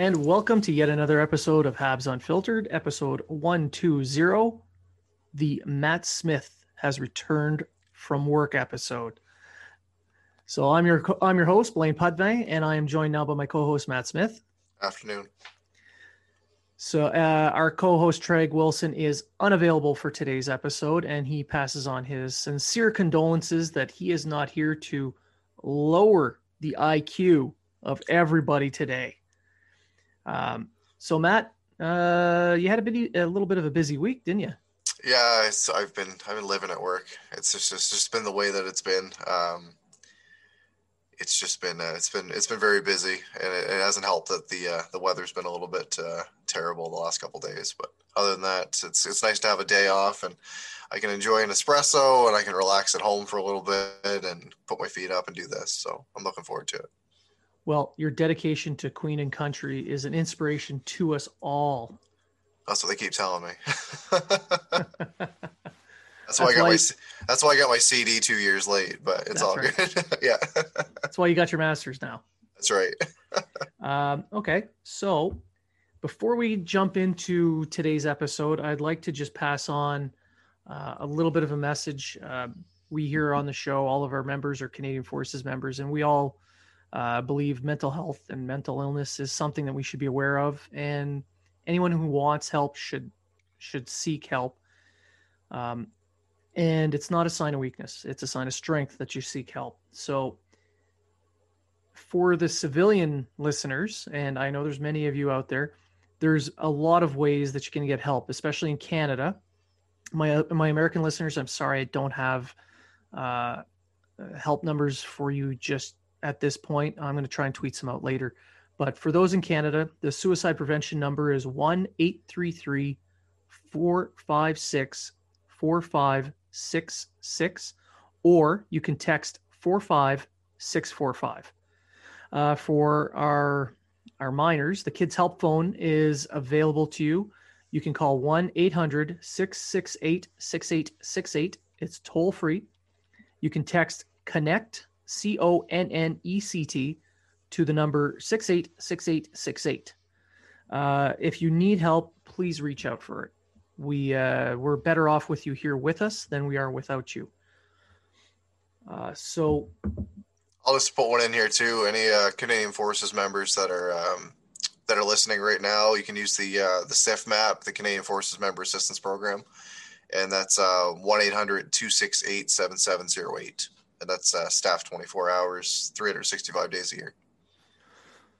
And welcome to yet another episode of Habs Unfiltered, episode 120. The Matt Smith has returned from work episode. So I'm your I'm your host Blaine Pudvey, and I am joined now by my co-host Matt Smith. Afternoon. So uh, our co-host Treg Wilson is unavailable for today's episode, and he passes on his sincere condolences that he is not here to lower the IQ of everybody today. Um, so Matt, uh, you had a, bit, a little bit of a busy week, didn't you? Yeah, I've been I've been living at work. It's just it's just been the way that it's been. Um, it's just been uh, it's been it's been very busy, and it, it hasn't helped that the uh, the weather's been a little bit uh, terrible the last couple days. But other than that, it's it's nice to have a day off, and I can enjoy an espresso, and I can relax at home for a little bit, and put my feet up and do this. So I'm looking forward to it. Well, your dedication to Queen and Country is an inspiration to us all. That's what they keep telling me. that's, why I got why my that's why I got my CD two years late, but it's all right. good. yeah. That's why you got your masters now. That's right. um, okay, so before we jump into today's episode, I'd like to just pass on uh, a little bit of a message. Uh, we here on the show, all of our members are Canadian Forces members, and we all uh, believe mental health and mental illness is something that we should be aware of, and anyone who wants help should should seek help. Um, and it's not a sign of weakness; it's a sign of strength that you seek help. So, for the civilian listeners, and I know there's many of you out there, there's a lot of ways that you can get help, especially in Canada. My my American listeners, I'm sorry I don't have uh, help numbers for you just at this point. I'm going to try and tweet some out later. But for those in Canada, the suicide prevention number is 1 833 456 4566, or you can text 45645. Uh, for our our minors, the Kids Help phone is available to you. You can call 1 800 668 6868. It's toll free. You can text connect, C O N N E C T, to the number 686868. Uh, if you need help, please reach out for it. We, uh, we're better off with you here with us than we are without you. Uh, so I'll just put one in here too. Any uh, Canadian Forces members that are um, that are listening right now, you can use the uh, the CF MAP, the Canadian Forces Member Assistance Program, and that's uh, one 268 7708 and that's uh, staff 24 hours, 365 days a year.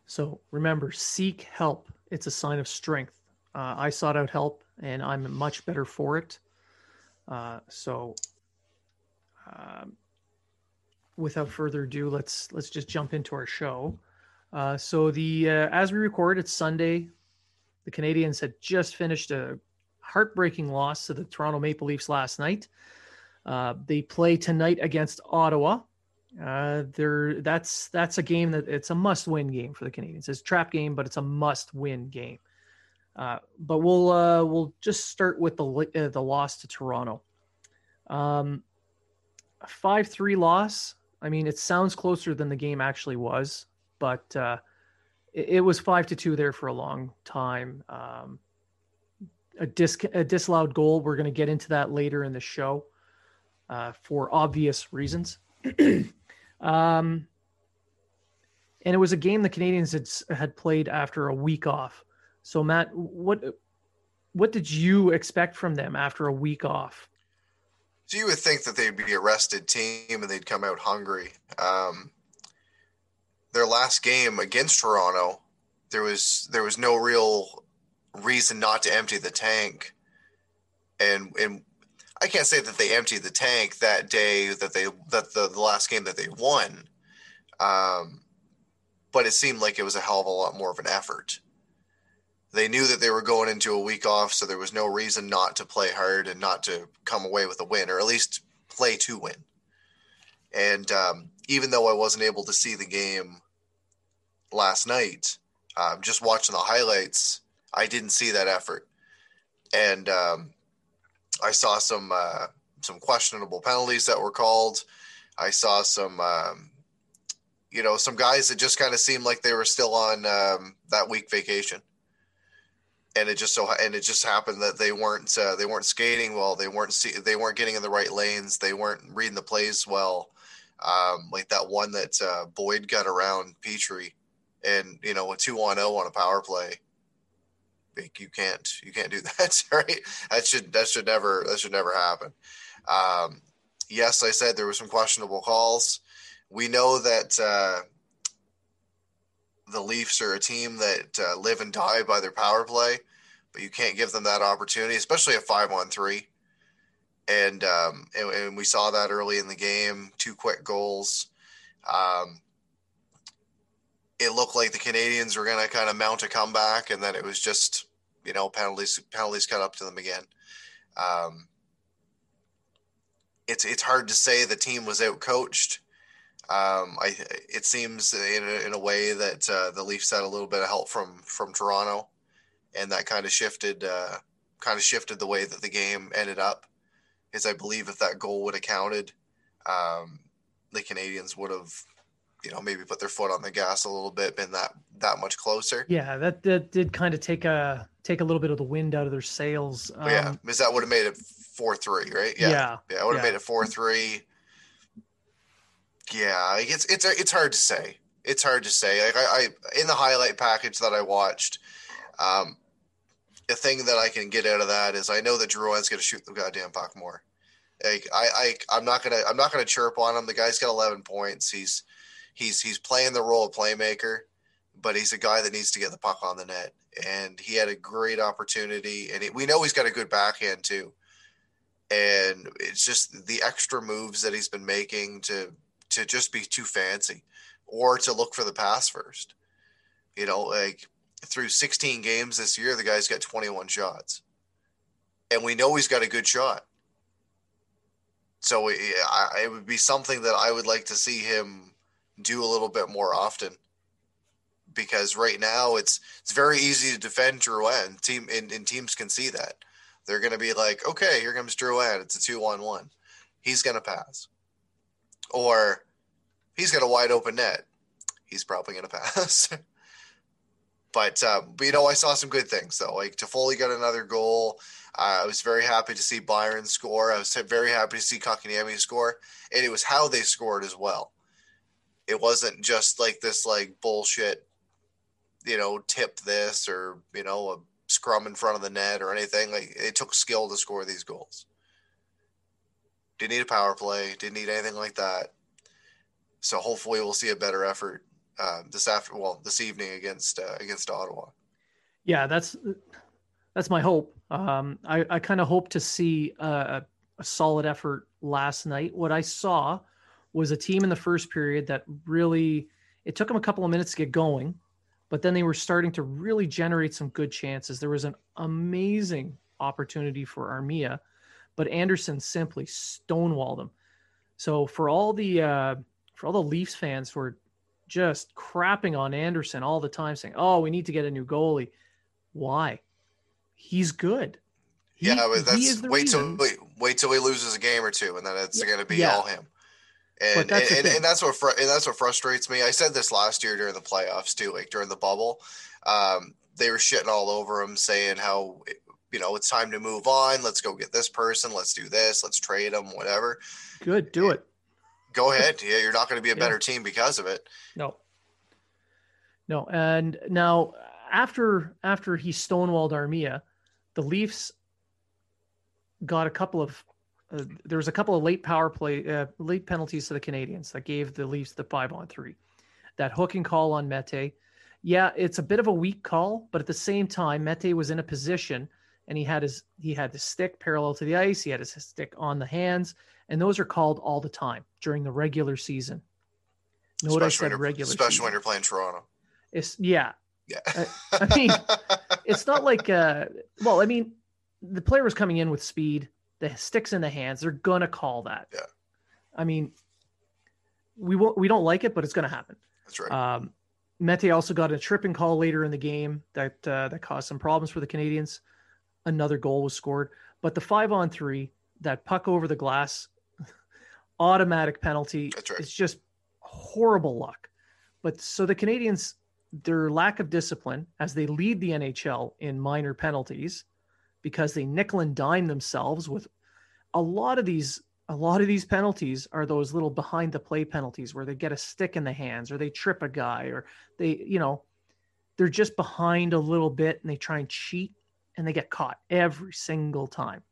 So remember, seek help. It's a sign of strength. Uh, I sought out help, and I'm much better for it. Uh, so, um, without further ado, let's let's just jump into our show. Uh, so the uh, as we record, it's Sunday. The Canadiens had just finished a heartbreaking loss to the Toronto Maple Leafs last night. Uh, they play tonight against Ottawa. Uh, there, that's that's a game that it's a must-win game for the Canadiens. It's a trap game, but it's a must-win game. Uh, but we'll uh, we'll just start with the uh, the loss to Toronto. Um, five three loss. I mean, it sounds closer than the game actually was, but uh, it, it, was five to two there for a long time. Um, a, dis- a disallowed goal. We're going to get into that later in the show uh, for obvious reasons. um, and it was a game the Canadiens had had played after a week off. So Matt, what what did you expect from them after a week off? So you would think that they'd be a rested team and they'd come out hungry. Um, their last game against Toronto, there was there was no real reason not to empty the tank, and and I can't say that they emptied the tank that day that they that the, the last game that they won, um, but it seemed like it was a hell of a lot more of an effort. They knew that they were going into a week off, so there was no reason not to play hard and not to come away with a win, or at least play to win. And um, even though I wasn't able to see the game last night, um, just watching the highlights, I didn't see that effort. And um, I saw some uh, some questionable penalties that were called. I saw some, um, you know, some guys that just kind of seemed like they were still on um, that week vacation, and it just so and it just happened that they weren't uh, they weren't skating well. They weren't see, they weren't getting in the right lanes. They weren't reading the plays well. Um, like that one that uh, Boyd got around Petry, and you know a two on zero on a power play you can't you can't do that right? That should that should never that should never happen. Um, yes i said there were some questionable calls. We know that uh, the leafs are a team that uh, live and die by their power play but you can't give them that opportunity especially a five on three. And, um, and, and we saw that early in the game two quick goals. Um, it looked like the Canadiens were going to kind of mount a comeback, and then it was just you know penalties penalties cut up to them again. Um, it's it's hard to say the team was out coached. Um, I it seems in a, in a way that uh, the Leafs had a little bit of help from from Toronto, and that kind of shifted uh, kind of shifted the way that the game ended up. Is I believe if that goal would have counted, um, the Canadiens would have you know maybe put their foot on the gas a little bit, been that that much closer. Yeah, that, that did kind of take a take a little bit of the wind out of their sails. Um, yeah, because that would have made it four three, right? Yeah, yeah, yeah it would have yeah. made it four three. Yeah, it's it's it's hard to say. It's hard to say. Like I, I in the highlight package that I watched, um, the thing that I can get out of that is I know that Drouin's going to shoot the goddamn puck more. Like I, I, I'm not gonna, I'm not gonna chirp on him. The guy's got 11 points. He's, he's he's playing the role of playmaker, but he's a guy that needs to get the puck on the net. And he had a great opportunity, and it, we know he's got a good backhand too. And it's just the extra moves that he's been making to to just be too fancy, or to look for the pass first. You know, like through 16 games this year, the guy's got 21 shots, and we know he's got a good shot. So it, it would be something that I would like to see him do a little bit more often. Because right now it's it's very easy to defend Drouin. Team and, and teams can see that. They're to be like, okay, here comes Drouin. It's a two on one. He's to pass, or he's got a wide open net. He's probably to pass. but, uh, but you know, I saw some good things though. Like Toffoli got another goal. Uh, I was very happy to see Byron score. I was very happy to see Kotkaniemi score, and it was how they scored as well. It wasn't just like this like bullshit, you know, tip this or you know a scrum in front of the net or anything. Like it took skill to score these goals. Didn't need a power play. Didn't need anything like that. So hopefully we'll see a better effort uh, this after well this evening against uh, against Ottawa. Yeah, that's that's my hope. Um, I, I kind of hope to see a, a, solid effort last night. What I saw was a team in the first period that really it took them a couple of minutes to get going, but then they were starting to really generate some good chances. There was an amazing opportunity for Armia, but Andersen simply stonewalled them. So for all the uh, for all the Leafs fans who are just crapping on Andersen all the time, saying, "Oh, we need to get a new goalie," why? he's good. He, yeah, but that's wait reason. till wait, wait till he loses a game or two, and then it's yeah, going to be yeah. all him. And that's and, and, and, that's what fr- and that's what frustrates me. I said this last year during the playoffs too, like during the bubble. Um, they were shitting all over him, saying how you know it's time to move on. Let's go get this person. Let's do this. Let's trade him. Whatever. Good, do it. Go ahead. Yeah, you're not going to be a better team because of it. No. No, and now after after he stonewalled Armia, the Leafs got a couple of uh, there was a couple of late power play uh, late penalties to the Canadians that gave the Leafs the five on three. That hooking call on Mete, yeah, it's a bit of a weak call, but at the same time, Mete was in a position and he had his he had the stick parallel to the ice, he had his stick on the hands, and those are called all the time during the regular season. Know what I said? Regular, especially season. when you're playing Toronto. It's yeah, yeah. I, I, mean, it's not like, uh, well, I mean, the player was coming in with speed, the sticks in the hands. They're going to call that. Yeah. I mean, we won't, we don't like it, but it's going to happen. That's right. Um, Mete also got a tripping call later in the game that, uh, that caused some problems for the Canadiens. Another goal was scored, but the five on three, that puck over the glass, automatic penalty. That's right. It's just horrible luck. But so the Canadiens, their lack of discipline as they lead the NHL in minor penalties because they nickel and dime themselves with a lot of these a lot of these penalties are those little behind the play penalties where they get a stick in the hands or they trip a guy or they you know they're just behind a little bit and they try and cheat and they get caught every single time.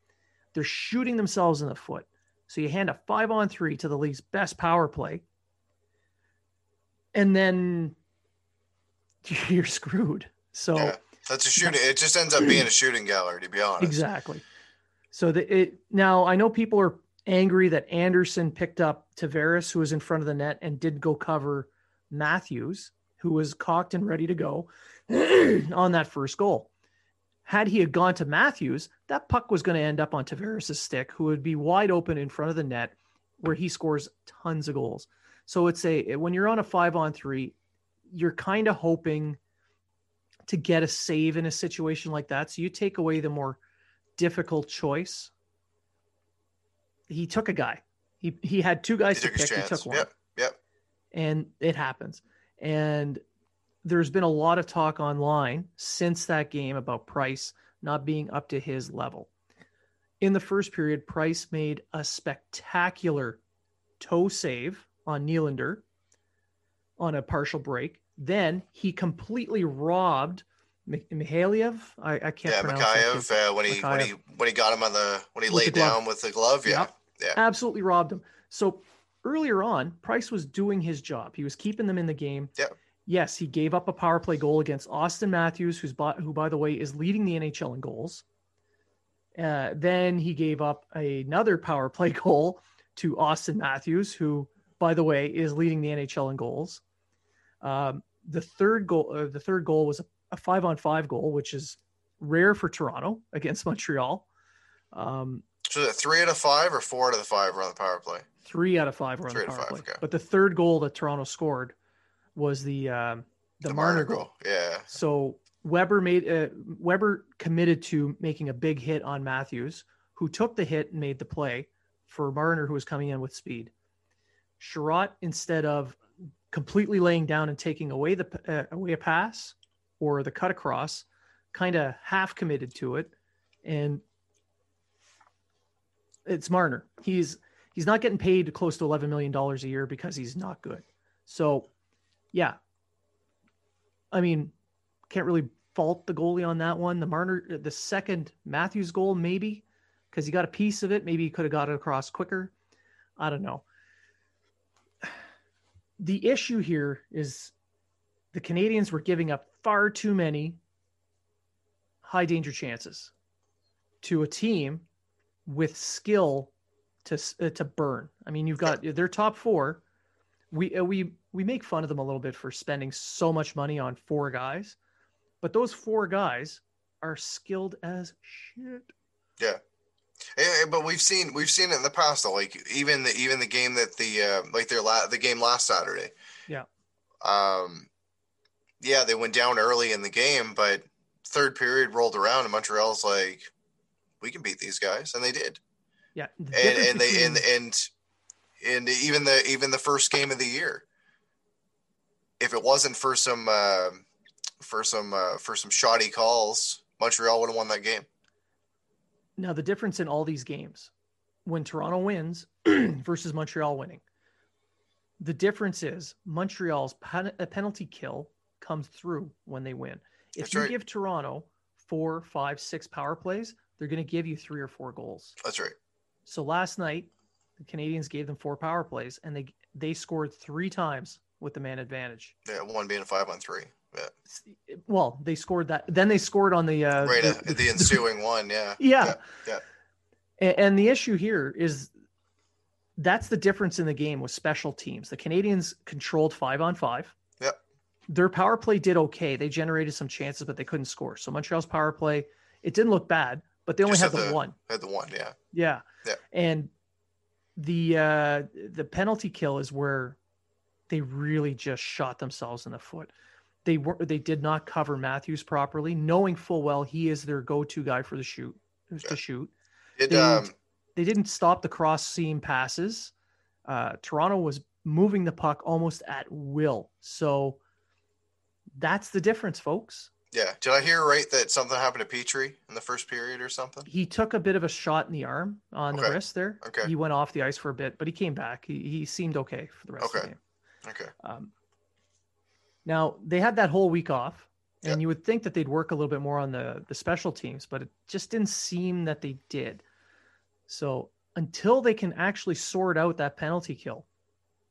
They're shooting themselves in the foot. So you hand a 5 on 3 to the league's best power play and then you're screwed. So yeah, that's a shooting. It just ends up being a shooting gallery, to be honest. Exactly. So the, it now I know people are angry that Andersen picked up Tavares, who was in front of the net, and did go cover Matthews, who was cocked and ready to go on that first goal. Had he had gone to Matthews, that puck was going to end up on Tavares' stick, who would be wide open in front of the net, where he scores tons of goals. So it's a when you're on a five on three, you're kind of hoping to get a save in a situation like that. So you take away the more difficult choice. He took a guy. He he had two guys he to pick. He took one. Yep. Yep. And it happens. And there's been a lot of talk online since that game about Price not being up to his level. In the first period, Price made a spectacular toe save on Nylander on a partial break. Then he completely robbed Mikheyev. I, I can't. Yeah, Mikheyev uh, when he when he when he got him on the when he with laid down with the glove. Yeah, yep. yeah, absolutely robbed him. So earlier on, Price was doing his job. He was keeping them in the game. Yeah. Yes, he gave up a power play goal against Austin Matthews, who's who by the way is leading the NHL in goals. Uh, then he gave up another power play goal to Austin Matthews, who by the way is leading the NHL in goals. Um, the third goal, uh, the third goal was a, a, five on five goal, which is rare for Toronto against Montreal. Um, So three out of five or four out of the five were on the power play? Three out of five were on Three the power five, play. okay. But the third goal that Toronto scored was the um, the, Marner goal. Yeah. So Weber made uh, Weber committed to making a big hit on Matthews, who took the hit and made the play for Marner, who was coming in with speed. Chiarot, instead of completely laying down and taking away the uh, away a pass or the cut across, kind of half committed to it, and it's Marner. He's he's not getting paid close to eleven million dollars a year because he's not good. So, yeah, I mean, can't really fault the goalie on that one. The Marner, the second Matthews goal, maybe because he got a piece of it. Maybe he could have got it across quicker. I don't know. The issue here is the Canadiens were giving up far too many high danger chances to a team with skill to uh, to burn. I mean, you've got their top four. We uh, we we make fun of them a little bit for spending so much money on four guys, but those four guys are skilled as shit. Yeah. Eh, eh, but we've seen we've seen it in the past though. Like even the even the game that the uh, like their la- the game last Saturday. Yeah. Um. Yeah, they went down early in the game, but third period rolled around and Montreal's like, we can beat these guys, and they did. Yeah, the And and they between- and and and even the even the first game of the year. If it wasn't for some uh, for some uh, for some shoddy calls, Montreal would have won that game. Now, the difference in all these games, when Toronto wins versus Montreal winning, the difference is Montreal's pen- a penalty kill comes through when they win. If That's you right. give Toronto four, five, six power plays, they're going to give you three or four goals. That's right. So last night, the Canadiens gave them four power plays, and they they scored three times with the man advantage. Yeah, one being a five on three. Well, they scored that. Then they scored on the uh, right. the- uh, the ensuing one. Yeah. Yeah. yeah. And the issue here is that's the difference in the game with special teams. The Canadiens controlled five on five. Yep. Their power play did okay. They generated some chances, but they couldn't score. So Montreal's power play, it didn't look bad, but they only had had the the- one. Had the one. Yeah. Yeah. Yeah. And the uh the penalty kill is where they really just shot themselves in the foot. They were they did not cover Matthews properly, knowing full well he is their go-to guy for the shoot to shoot. It, They- um, They didn't stop the cross seam passes. Uh, Toronto was moving the puck almost at will. So that's the difference, folks. yeah. Did I hear right that something happened to Petry in the first period or something? He took a bit of a shot in the arm on the wrist there. Okay. He went off the ice for a bit, but he came back. He, he seemed okay for the rest of the Okay. game. Okay. Um, now they had that whole week off, and Yeah. you would think that they'd work a little bit more on the the special teams, but it just didn't seem that they did. So until they can actually sort out that penalty kill,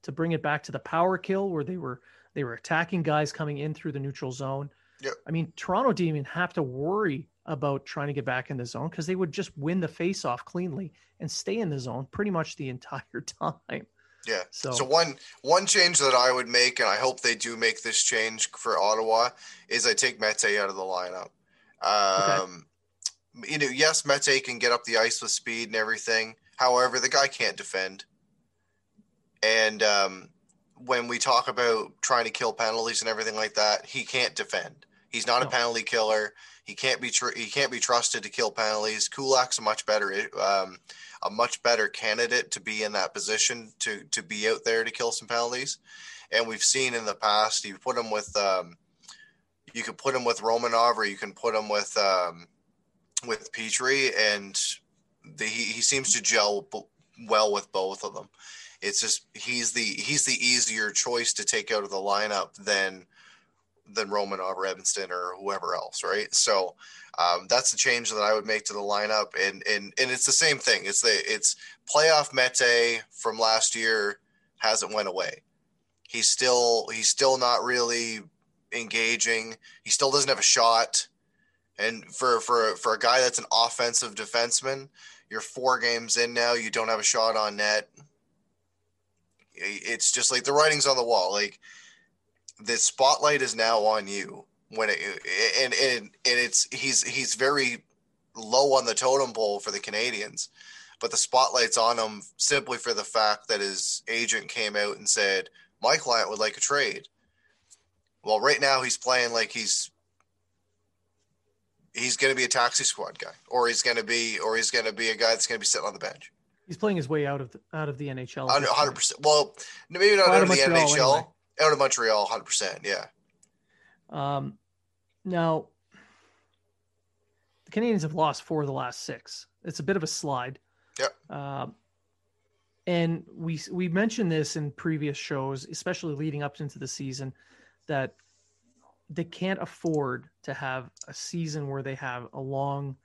to bring it back to the power kill where they were they were attacking guys coming in through the neutral zone. Yep. I mean, Toronto didn't even have to worry about trying to get back in the zone because they would just win the face off cleanly and stay in the zone pretty much the entire time. Yeah. So, So one one change that I would make, and I hope they do make this change for Ottawa, is I take Mete out of the lineup. Um, You know, yes, Mete can get up the ice with speed and everything. However, the guy can't defend. And um, when we talk about trying to kill penalties and everything like that, he can't defend. He's not No. a penalty killer. He can't be tr- he can't be trusted to kill penalties. Kulak's a much better um, a much better candidate to be in that position to to be out there to kill some penalties. And we've seen in the past, you put him with um, you could put him with Romanov or you can put him with um, with Petry, and the, he he seems to gel b- well with both of them. It's just he's the he's the easier choice to take out of the lineup than than Romanov or Edmundson or whoever else, right? So um, that's the change that I would make to the lineup, and and and it's the same thing. It's the it's playoff Mete from last year hasn't went away. He's still he's still not really engaging. He still doesn't have a shot. And for for for a guy that's an offensive defenseman, you're four games in now. You don't have a shot on net. It's just like the writing's on the wall. Like the spotlight is now on you when it and and and it's he's he's very low on the totem pole for the Canadiens but the spotlight's on him simply for the fact that his agent came out and said, My client would like a trade. Well, right now he's playing like he's he's going to be a taxi squad guy, or he's going to be, or he's going to be a guy that's going to be sitting on the bench. He's playing his way out of the, out of the NHL. Hundred percent. Well, maybe not out, out, of, of the NHL. Anyway. Out of Montreal, hundred percent. Yeah. Um, now the Canadiens have lost four of the last six. It's a bit of a slide. Yep. Um, and we we mentioned this in previous shows, especially leading up into the season, that they can't afford to have a season where they have a long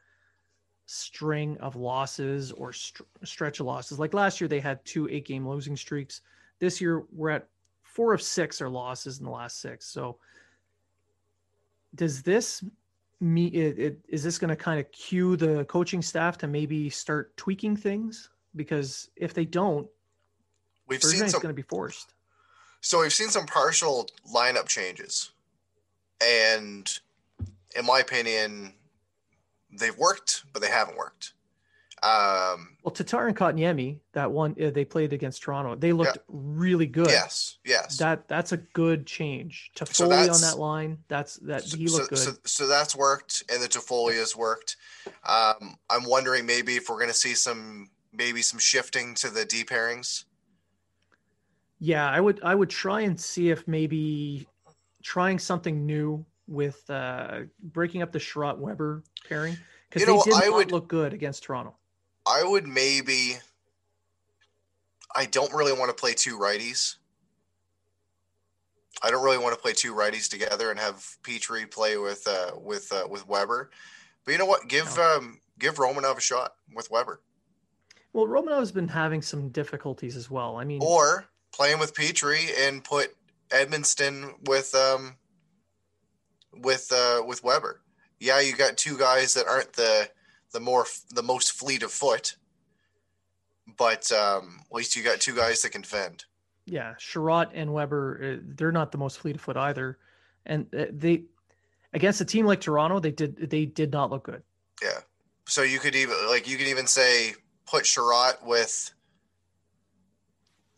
string of losses or st- stretch of losses. Like last year, they had two eight game losing streaks. This year, we're at four of six are losses in the last six. So, does this me it, it, is this going to kind of cue the coaching staff to maybe start tweaking things? Because if they don't, we've seen some going to be forced. So we've seen some partial lineup changes, and in my opinion, they've worked, but they haven't worked. Um, well, Tatar and Kotkaniemi, that one uh, they played against Toronto, they looked yeah. really good. Yes, yes. That that's a good change. Toffoli so on that line, that's that so, he looked so, good. So, so that's worked, and the Toffoli has worked. Um, I'm wondering maybe if we're going to see some maybe some shifting to the D pairings. Yeah, I would I would try and see if maybe trying something new with uh, breaking up the Chiarot Weber pairing because you know, they did not would, look good against Toronto. I would maybe. I don't really want to play two righties. I don't really want to play two righties together and have Petry play with uh, with uh, with Weber. But you know what? Give no. um, give Romanov a shot with Weber. Well, Romanov's been having some difficulties as well. I mean, or playing with Petry and put Edmundson with um with uh with Weber. Yeah, you got two guys that aren't the the more the most fleet of foot. But um, at least you got two guys that can fend. Yeah, Chiarot and Weber, uh, they're not the most fleet of foot either, and uh, they against a team like Toronto, they did they did not look good. Yeah, so you could even like you could even say put Chiarot with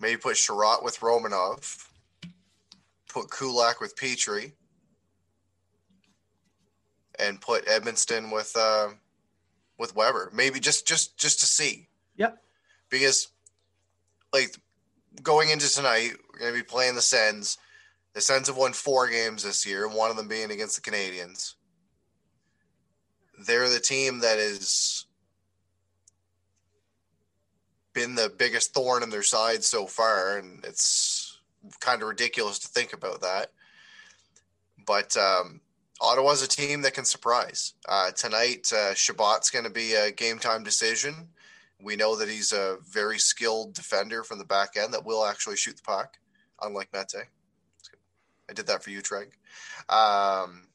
maybe put Chiarot with Romanov, put Kulak with Petry, and put Edmundson with uh, with Weber. Maybe just just just to see. Yep. Because like going into tonight, we're gonna be playing the Sens. The Sens have won four games this year, one of them being against the Canadiens. They're the team that has been the biggest thorn in their side so far, and it's kind of ridiculous to think about that. But um, Ottawa's a team that can surprise. Uh, tonight, uh, Chabot's going to be a game time decision. We know that he's a very skilled defender from the back end that will actually shoot the puck, unlike Mete. I did that for you, Treg. Um,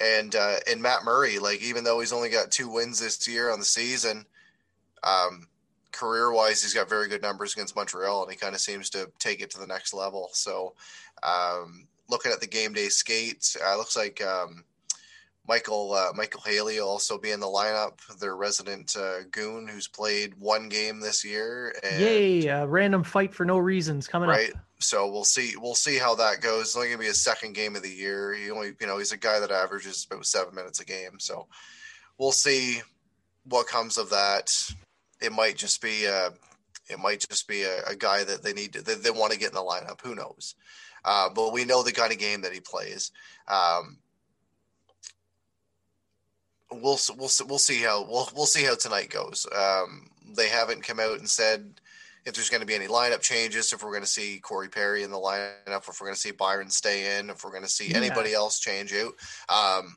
and uh, and Matt Murray, like even though he's only got two wins this year on the season, um, career wise, he's got very good numbers against Montreal, and he kind of seems to take it to the next level. So um, looking at the game day skate, uh, looks like um, Michael uh, Micheal Haley will also be in the lineup. Their resident uh, goon, who's played one game this year. And, Yay! A random fight for no reasons coming right. up. So we'll see. We'll see how that goes. It's only gonna be his second game of the year. He only, you know, he's a guy that averages about seven minutes a game. So we'll see what comes of that. It might just be a, uh, it might just be a, a guy that they need to, they want to get in the lineup. Who knows? Uh, but we know the kind of game that he plays. Um, we'll we'll we'll see how we'll we'll see how tonight goes. Um, they haven't come out and said if there's going to be any lineup changes, if we're going to see Corey Perry in the lineup, if we're going to see Byron stay in, if we're going to see yeah. anybody else change out. Um,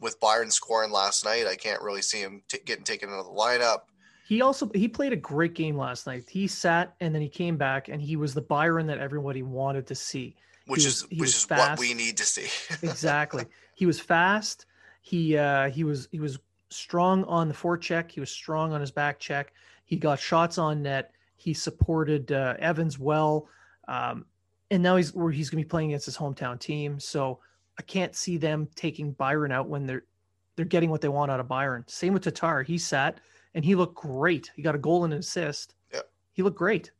with Byron scoring last night, I can't really see him t- getting taken out of the lineup. He also he played a great game last night. He sat and then he came back and he was the Byron that everybody wanted to see. Which was, is which is fast. what we need to see. exactly. He was fast. He uh he was he was strong on the forecheck. He was strong on his back check. He got shots on net. He supported uh, Evans well. Um, and now he's where he's going to be playing against his hometown team. So I can't see them taking Byron out when they're they're getting what they want out of Byron. Same with Tatar. He sat and he looked great. He got a goal and an assist. Yeah. He looked great.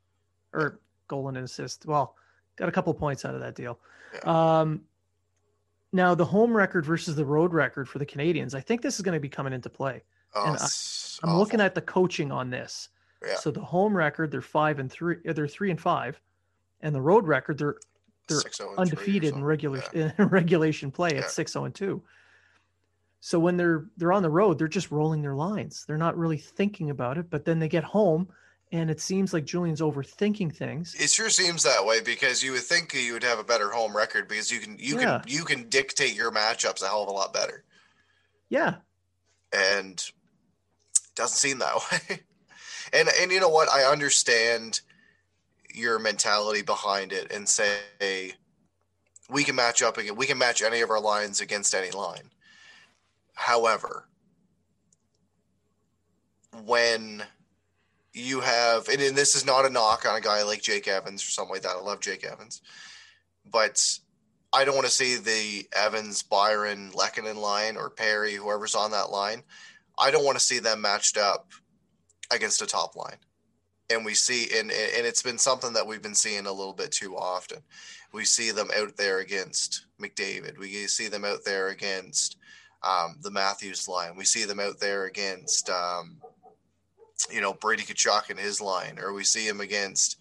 Or goal and an assist. Well, got a couple points out of that deal. Yeah. Um, now the home record versus the road record for the Canadiens. I think this is going to be coming into play. Oh, and I, am looking at the coaching on this. Yeah. So the home record, they're five and three, uh, they're three and five, and the road record, they're they're oh undefeated in regular yeah. in regulation play at six zero oh and two. So when they're they're on the road, they're just rolling their lines. They're not really thinking about it. But then they get home, and it seems like Julien's overthinking things. It sure seems that way because you would think you would have a better home record because you can you yeah. can you can dictate your matchups a hell of a lot better. Yeah, and it doesn't seem that way. and and you know what? I understand your mentality behind it and say we can match up again. We can match any of our lines against any line. However, when you have, and, and this is not a knock on a guy like Jake Evans or something like that. I love Jake Evans, but I don't want to see the Evans, Byron, Lehkonen line or Perry, whoever's on that line. I don't want to see them matched up against a top line. And we see, and and it's been something that we've been seeing a little bit too often. We see them out there against McDavid. We see them out there against um, the Matthews line. We see them out there against, um, you know, Brady Tkachuk and his line, or we see him against,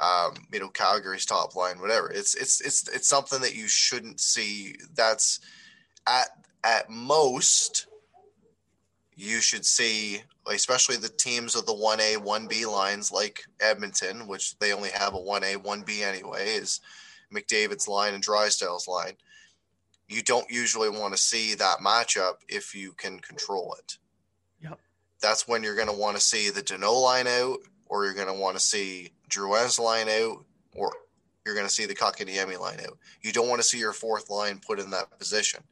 um, you know, Calgary's top line, whatever. It's it's it's it's something that you shouldn't see. That's at at most you should see, especially the teams of the one A, one B lines like Edmonton, which they only have a one A, one B anyway, is McDavid's line and Draisaitl's line you don't usually want to see that matchup if you can control it. Yep. That's when you're going to want to see the Danault line out, or you're going to want to see Drouin's line out, or you're going to see the Kotkaniemi line out. You don't want to see your fourth line put in that position.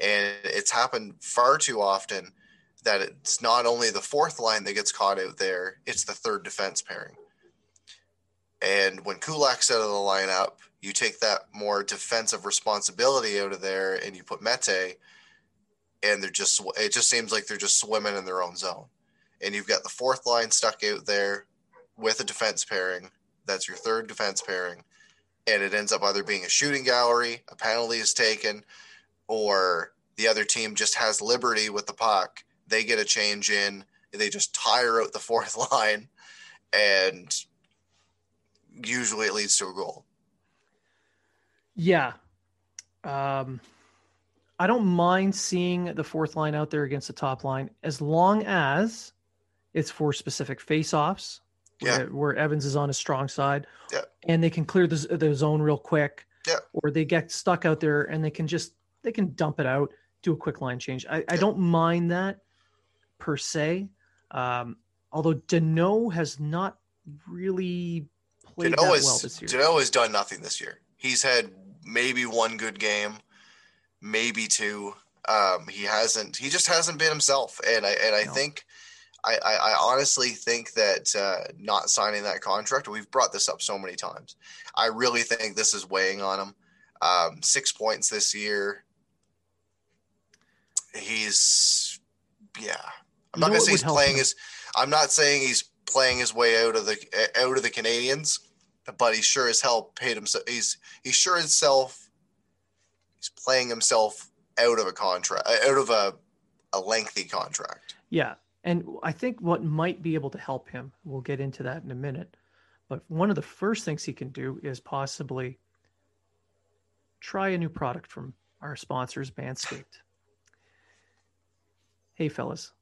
And it's happened far too often that it's not only the fourth line that gets caught out there, it's the third defense pairing. And when Kulak's out of the lineup, you take that more defensive responsibility out of there and you put Mete, and they're just it just seems like they're just swimming in their own zone. And you've got the fourth line stuck out there with a defense pairing. That's your third defense pairing. And it ends up either being a shooting gallery, a penalty is taken, or the other team just has liberty with the puck. They get a change in, they just tire out the fourth line, and usually it leads to a goal. Yeah. Um, I don't mind seeing the fourth line out there against the top line as long as it's for specific face-offs yeah. where, where Evans is on his strong side yeah. and they can clear the, the zone real quick yeah. or they get stuck out there and they can just they can dump it out do a quick line change I, yeah. I don't mind that per se um, although Danault has not really played that has, well this year has done nothing this year he's had maybe one good game, maybe two. Um, he hasn't. He just hasn't been himself, and I and I no. think. I, I, I, honestly think that uh, not signing that contract, we've brought this up so many times. I really think this is weighing on him. Um, six points this year. He's, yeah. I'm not gonna say he's playing his. I'm not saying he's playing his way out of the out of the Canadiens but he sure as hell paid himself. He's he's sure himself. He's playing himself out of a contract, uh, out of a a lengthy contract. Yeah, and I think what might be able to help him. We'll get into that in a minute. But one of the first things he can do is possibly try a new product from our sponsors, Manscaped. Hey, fellas,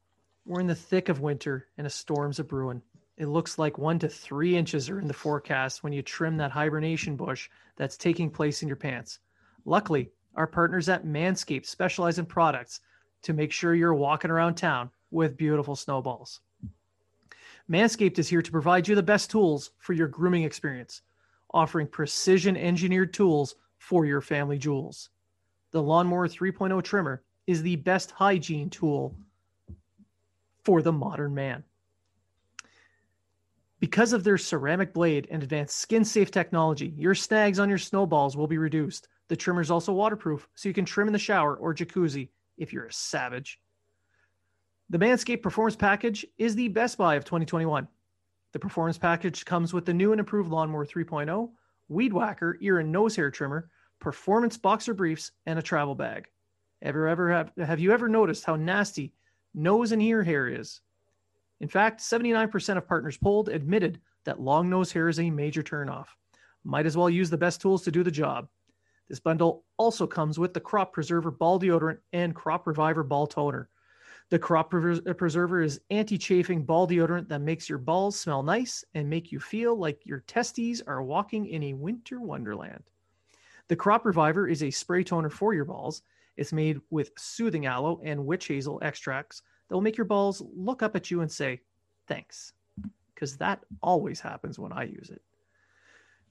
we're in the thick of winter and a storm's a brewing it looks like one to three inches are in the forecast when you trim that hibernation bush that's taking place in your pants. Luckily, our partners at Manscaped specialize in products to make sure you're walking around town with beautiful snowballs. Manscaped is here to provide you the best tools for your grooming experience, offering precision engineered tools for your family jewels. The Lawnmower 3.0 trimmer is the best hygiene tool for the modern man. Because of their ceramic blade and advanced skin safe technology, your snags on your snowballs will be reduced. The trimmer is also waterproof, so you can trim in the shower or jacuzzi if you're a savage. The Manscaped Performance Package is the best buy of 2021. The Performance Package comes with the new and improved Lawnmower 3.0, Weed Whacker ear and nose hair trimmer, performance boxer briefs, and a travel bag. Ever ever have have you ever noticed how nasty nose and ear hair is? In fact, 79% of partners polled admitted that long nose hair is a major turnoff. Might as well use the best tools to do the job. This bundle also comes with the Crop Preserver Ball Deodorant and Crop Reviver Ball Toner. The Crop uh, Preserver is anti chafing ball deodorant that makes your balls smell nice and make you feel like your testes are walking in a winter wonderland. The Crop Reviver is a spray toner for your balls. It's made with soothing aloe and witch hazel extracts that will make your balls look up at you and say, thanks. Because that always happens when I use it.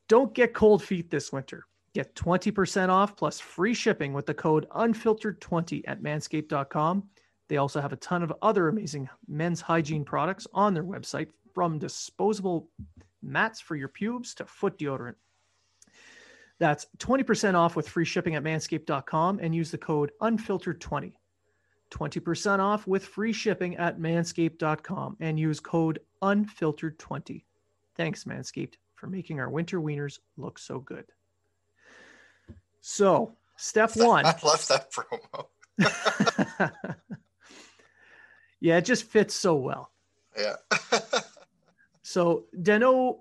Don't get cold feet this winter. Get 20% off plus free shipping with the code unfiltered20 at manscaped.com. They also have a ton of other amazing men's hygiene products on their website, from disposable mats for your pubes to foot deodorant. That's 20% off with free shipping at manscaped.com and use the code unfiltered20. 20% off with free shipping at manscaped.com and use code unfiltered20. Thanks, Manscaped, for making our winter wieners look so good. So, step one. I love that promo. yeah, it just fits so well. Yeah. so, Danault,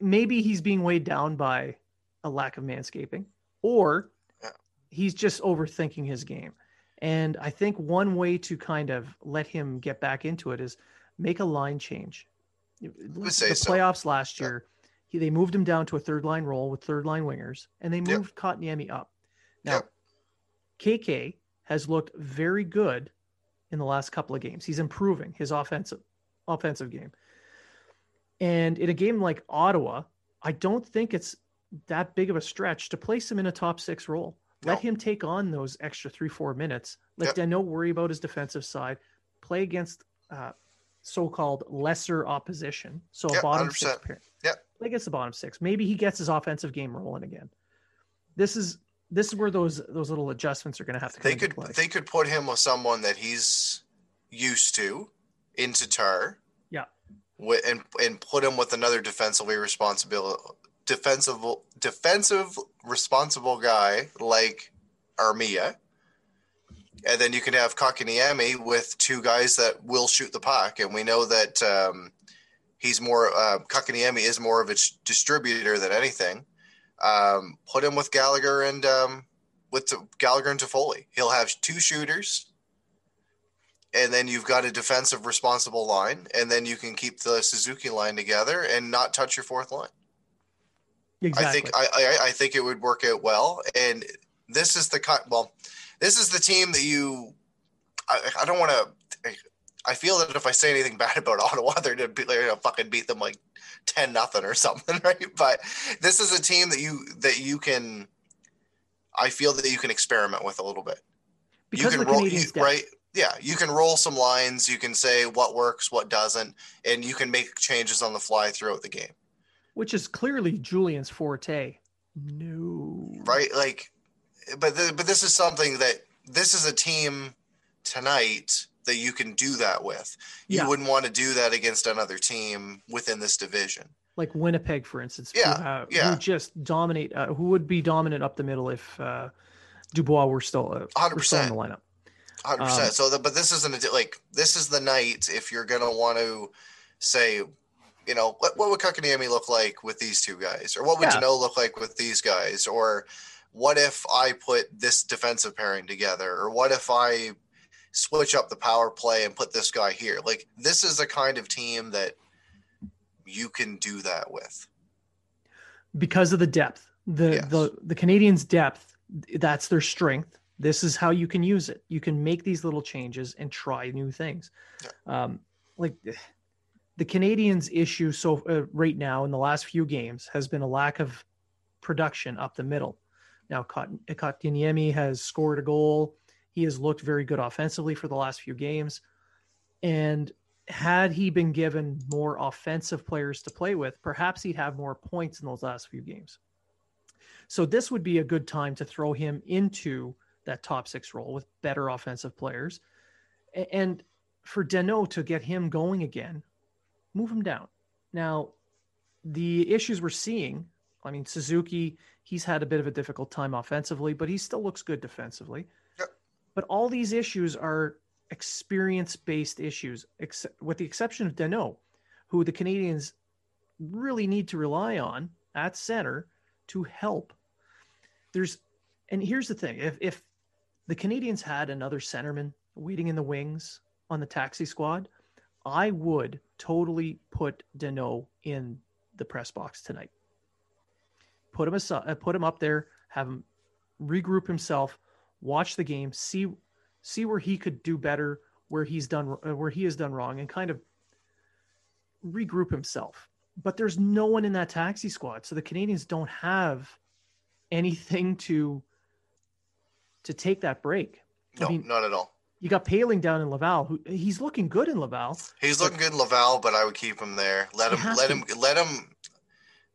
maybe he's being weighed down by a lack of manscaping, or Yeah. he's just overthinking his game. And I think one way to kind of let him get back into it is make a line change. The say so. playoffs last Yeah. year, he, they moved him down to a third line role with third line wingers, and they Yep. moved Kotkaniemi up. Now, Yep. KK has looked very good in the last couple of games. He's improving his offensive offensive game. And in a game like Ottawa, I don't think it's that big of a stretch to place him in a top six role. Let No. him take on those extra three, four minutes. Let Yep. Danault worry about his defensive side. Play against uh, so-called lesser opposition. So a bottom six 100%. pair. Yep. Play against the bottom six. Maybe he gets his offensive game rolling again. This is this is where those those little adjustments are going to have to come they could they could put him with someone that he's used to in Tatar. Yeah. Wi- and and put him with another defensively responsible defensive defensive responsible guy like Armia. And then you can have Kotkaniemi with two guys that will shoot the puck. And we know that um, he's more, uh, Kotkaniemi is more of a distributor than anything. Um, put him with Gallagher and um, with Gallagher and Toffoli. He'll have two shooters, and then you've got a defensive responsible line, and then you can keep the Suzuki line together and not touch your fourth line. Exactly. I think I, I I think it would work out well, and this is the cut. Well, this is the team that you. I, I don't want to. I feel that if I say anything bad about Ottawa, they're gonna, be, they're gonna fucking beat them like ten nothing or something, right? But this is a team that you that you can. I feel that you can experiment with a little bit. because you can roll, you, right? Yeah, you can roll some lines. You can say what works, what doesn't, and you can make changes on the fly throughout the game. Which is clearly Julien's forte. No. right? Like, but the, but this is something that this is a team tonight that you can do that with. You Yeah. wouldn't want to do that against another team within this division. Like Winnipeg, for instance. who, Yeah, uh, yeah. Who just dominate, uh, who would be dominant up the middle if uh, Dubois were still, uh, were still in the lineup. Hundred Um, percent. So, the, but this isn't a, like this is the night if you're gonna want to say, you know, what, what would Kotkaniemi look like with these two guys, or what would Yeah. Danault look like with these guys, or what if I put this defensive pairing together, or what if I switch up the power play and put this guy here? Like this is the kind of team that you can do that with. because of the depth. The Yes. the the Canadiens' depth, that's their strength. This is how you can use it. You can make these little changes and try new things. Um, like the Canadiens' issue so uh, right now in the last few games has been a lack of production up the middle. Now, Kot- Kotkaniemi has scored a goal. He has looked very good offensively for the last few games, and had he been given more offensive players to play with, perhaps he'd have more points in those last few games. So this would be a good time to throw him into that top six role with better offensive players. And for Danault to get him going again, move him down. Now, the issues we're seeing, I mean, Suzuki, he's had a bit of a difficult time offensively, but he still looks good defensively. Yep. But all these issues are experience based issues, ex- with the exception of Danault, who the Canadiens really need to rely on at center to help. There's, and here's the thing if, if the Canadiens had another centerman waiting in the wings on the taxi squad, I would totally put Danault in the press box tonight. Put him aside, uh, put him up there, have him regroup himself, watch the game, see see where he could do better, where he's done uh, where he has done wrong, and kind of regroup himself. But there's no one in that taxi squad, so the Canadiens don't have anything to to take that break. No, I mean, not at all. You got Poehling down in Laval. Who he's looking good in Laval. He's looking good in Laval, but I would keep him there. Let him, let to. him, let him.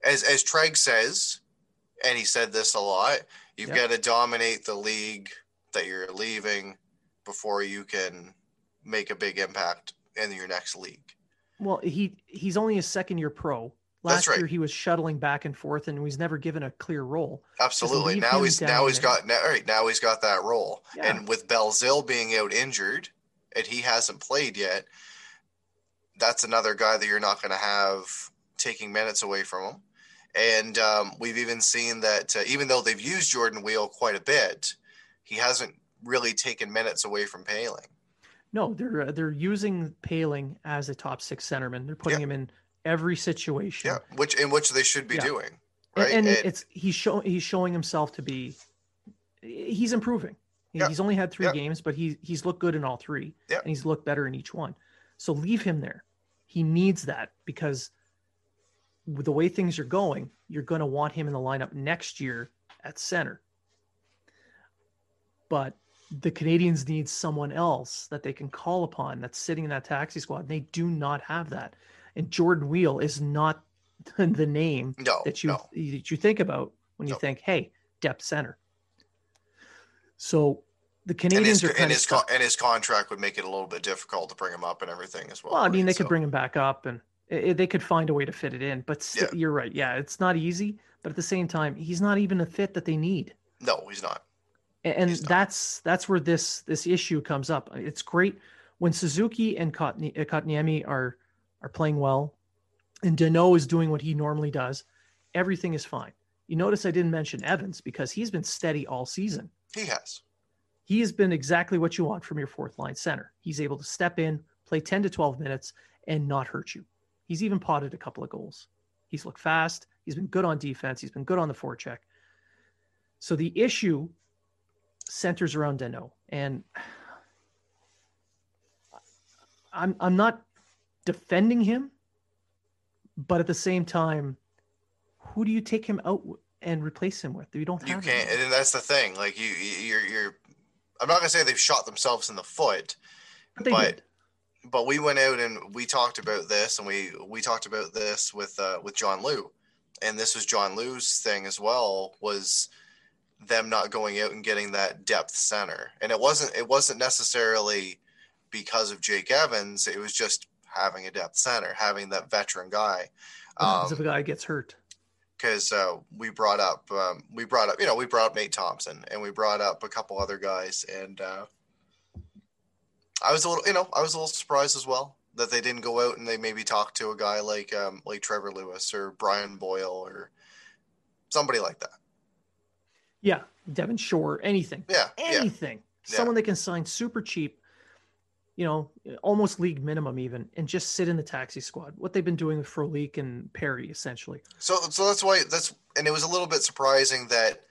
As as Treg says, and he said this a lot. You've yep. got to dominate the league that you're leaving before you can make a big impact in your next league. Well, he he's only a second year pro. Last right. year he was shuttling back and forth and he's never given a clear role. Absolutely. Now he's now he's got now, right, now he's got that role. Yeah. And with Belzile being out injured and he hasn't played yet, that's another guy that you're not going to have taking minutes away from him. And um, we've even seen that uh, even though they've used Jordan Weal quite a bit, he hasn't really taken minutes away from Poehling. No, they're uh, they're using Poehling as a top six centerman. They're putting him in every situation. Yeah, which in which they should be yeah. doing. Right? And, and, and, it's he's showing he's showing himself to be he's improving. Yeah. He's only had three yeah. games, but he he's looked good in all three, yeah. and he's looked better in each one. So leave him there. He needs that because with the way things are going, you're going to want him in the lineup next year at center. But the Canadiens need someone else that they can call upon that's sitting in that taxi squad. And they do not have that and Jordan Weal is not the name no, that you no. that you think about when you no. think, hey, depth center. So the Canadiens and his, are and his, co- and his contract would make it a little bit difficult to bring him up and everything as well. Well, I mean, they so. could bring him back up and it, they could find a way to fit it in. But st- yeah. you're right. Yeah, it's not easy. But at the same time, he's not even a fit that they need. No, he's not. And, and he's that's not. that's where this this issue comes up. It's great when Suzuki and Kotkaniemi eh, are are playing well, and Danault is doing what he normally does, everything is fine. You notice I didn't mention Evans because he's been steady all season. He has. He has been exactly what you want from your fourth line center. He's able to step in, play 10 to 12 minutes, and not hurt you. He's even potted a couple of goals. He's looked fast. He's been good on defense. He's been good on the forecheck. So the issue centers around Danault. And I'm I'm not defending him, but at the same time, who do you take him out and replace him with? You don't. you can't, him. and that's the thing. Like you, you're, you're. I'm not gonna say they've shot themselves in the foot, but but, but, we went out and we talked about this, and we we talked about this with uh, with John Lu, and this was John Lu's thing as well was them not going out and getting that depth center, and it wasn't it wasn't necessarily because of Jake Evans. It was just having a depth center, having that veteran guy. Um, if a guy gets hurt, because uh, we brought up um, we brought up you know we brought up Nate Thompson and we brought up a couple other guys and uh, I was a little you know I was a little surprised as well that they didn't go out and they maybe talk to a guy like um, like Trevor Lewis or Brian Boyle or somebody like that. Yeah, Devin Shore, anything. Yeah, anything. Yeah. Someone yeah. that can sign super cheap you know, almost league minimum even, and just sit in the taxi squad. What they've been doing with Frolik and Perry, essentially. So, so that's why that's, and it was a little bit surprising that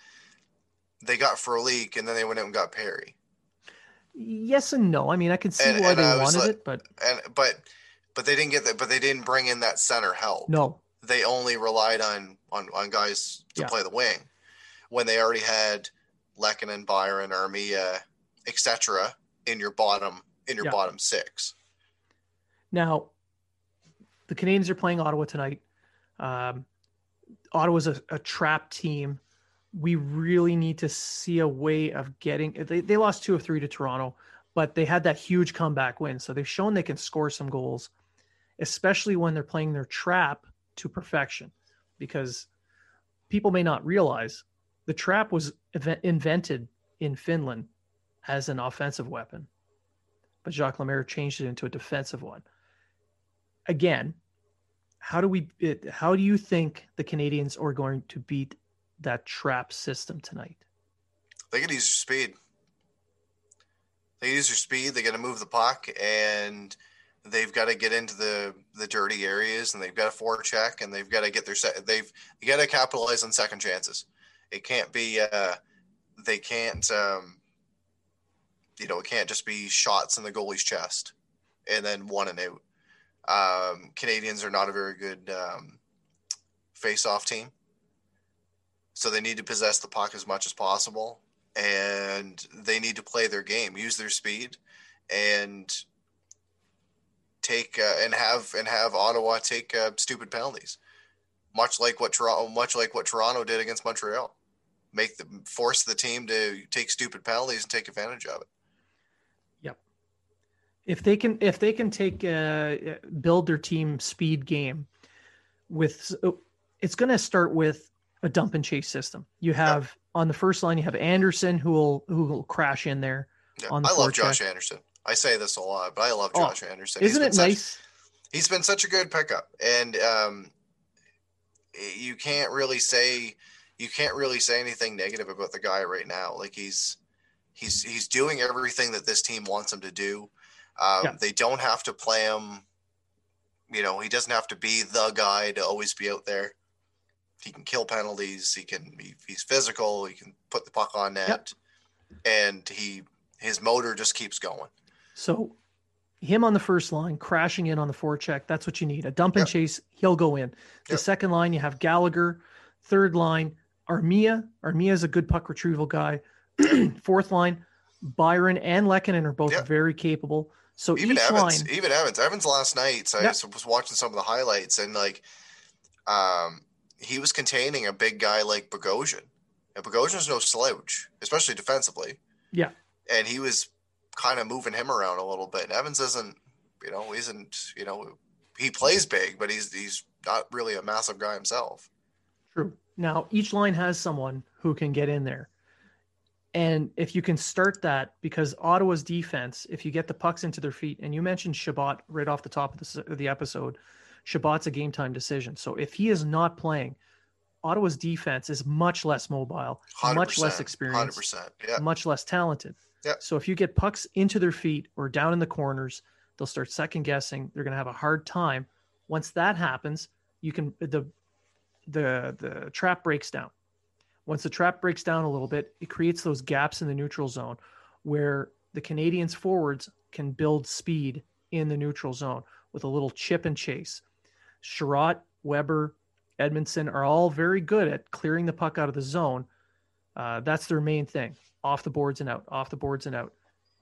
they got Frolik and then they went out and got Perry. Yes and no. I mean, I can see and, why and they wanted like, it, but and but but they didn't get that. But they didn't bring in that center help. No, they only relied on on on guys to yeah. play the wing when they already had Lehkonen and Byron, Armia, etc. in your bottom in your yeah. bottom six. Now, the Canadiens are playing Ottawa tonight. Um, Ottawa's a, a trap team. We really need to see a way of getting. They, they lost two of three to Toronto, but they had that huge comeback win. So they've shown they can score some goals, especially when they're playing their trap to perfection. Because people may not realize the trap was invented in Finland as an offensive weapon, but Jacques Lemaire changed it into a defensive one. Again, how do we? How do you think the Canadiens are going to beat that trap system tonight? They can use speed. They use your speed. They got to move the puck, and they've got to get into the the dirty areas, and they've got to forecheck, and they've got to get their set. They've you got to capitalize on second chances. It can't be. Uh, they can't. Um, you know, it can't just be shots in the goalie's chest and then one and out. Um, Canadiens are not a very good um, face-off team, so they need to possess the puck as much as possible, and they need to play their game, use their speed, and take uh, and have and have Ottawa take uh, stupid penalties, much like what Toronto, much like what Toronto did against Montreal, make the force the team to take stupid penalties and take advantage of it if they can if they can take uh, build their team speed game with it's going to start with a dump and chase system. You have on the first line you have Anderson who will who will crash in there. On the I love Josh Anderson. I say this a lot, but I love oh, Josh oh, Anderson. Isn't it such, nice? He's been such a good pickup, and um, you can't really say you can't really say anything negative about the guy right now. Like he's he's he's doing everything that this team wants him to do. Um, yeah. They don't have to play him. You know, he doesn't have to be the guy to always be out there. He can kill penalties. He can. He, he's physical. He can put the puck on net, and he his motor just keeps going. So, him on the first line, crashing in on the forecheck. That's what you need. A dump and yep. chase. He'll go in. The yep. second line, you have Gallagher. Third line, Armia. Armia is a good puck retrieval guy. Fourth line, Byron and Lehkonen are both yep. very capable. So even each Evans, line, even Evans, Evans last night, I was watching some of the highlights and like, um, he was containing a big guy like Bogosian. And Bogosian's no slouch, especially defensively. Yeah. And he was kind of moving him around a little bit. And Evans isn't, you know, isn't, you know, he plays big, but he's he's not really a massive guy himself. True. Now each line has someone who can get in there. And if you can start that, because Ottawa's defense, if you get the pucks into their feet, and you mentioned Chabot right off the top of the, the episode, Chabot's a game time decision. So if he is not playing, Ottawa's defense is much less mobile, much less experienced, 100%, yeah. much less talented. Yeah. So if you get pucks into their feet or down in the corners, they'll start second guessing. They're going to have a hard time. Once that happens, you can the the the trap breaks down. Once the trap breaks down a little bit, it creates those gaps in the neutral zone where the Canadiens forwards can build speed in the neutral zone with a little chip and chase. Chiarot, Weber, Edmundson are all very good at clearing the puck out of the zone. Uh, that's their main thing off the boards and out, off the boards and out.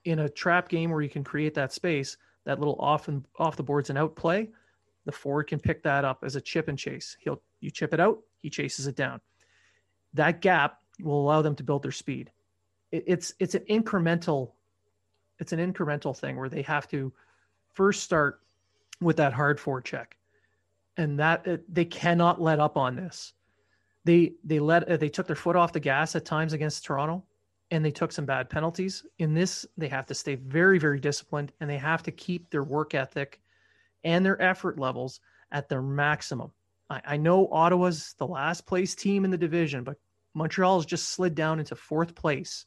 In a trap game where you can create that space, that little off and off the boards and out play, the forward can pick that up as a chip and chase. He'll you chip it out, he chases it down that gap will allow them to build their speed. It, it's it's an incremental it's an incremental thing where they have to first start with that hard forecheck, and that they cannot let up on this. They they let uh, they took their foot off the gas at times against Toronto, and they took some bad penalties. In this, they have to stay very very disciplined, and they have to keep their work ethic and their effort levels at their maximum. I, I know Ottawa's the last place team in the division, but Montreal has just slid down into fourth place.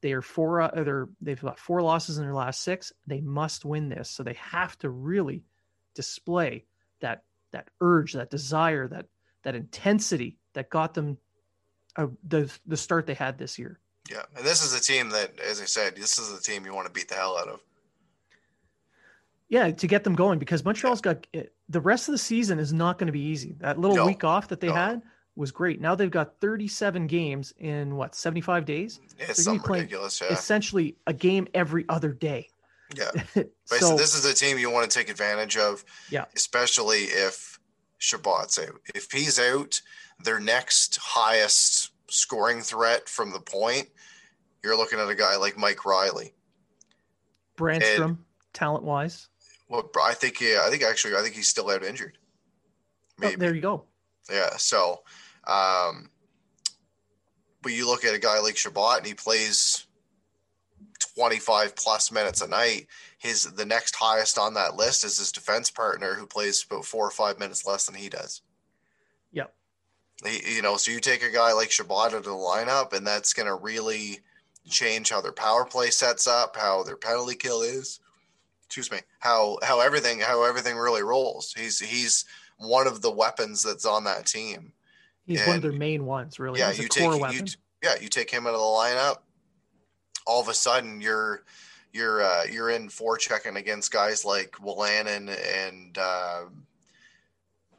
They are four. Uh, they're, they've got four losses in their last six. They must win this, so they have to really display that that urge, that desire, that that intensity that got them uh, the the start they had this year. Yeah, and this is a team that, as I said, this is the team you want to beat the hell out of. Yeah, to get them going because Montreal's got eh, the rest of the season is not going to be easy. That little no, week off that they no. had was great. Now they've got 37 games in what 75 days. It's something ridiculous. Yeah. Essentially a game every other day. Yeah. so this is a team you want to take advantage of. Yeah. Especially if Chabot's out. If he's out, their next highest scoring threat from the point, you're looking at a guy like Mike Reilly. Brannstrom, talent wise. Well, I think yeah, I think actually I think he's still out injured. Oh, there you go. Yeah. So, um, but you look at a guy like Chabot and he plays 25 plus minutes a night. His the next highest on that list is his defense partner who plays about four or five minutes less than he does. Yep. He, you know, so you take a guy like out of the lineup, and that's going to really change how their power play sets up, how their penalty kill is. Excuse me. How how everything how everything really rolls. He's he's one of the weapons that's on that team. He's and, one of their main ones, really. Yeah, He's you take you, yeah, you take him out of the lineup. All of a sudden, you're you're uh, you're in four forechecking against guys like Wolanin and uh,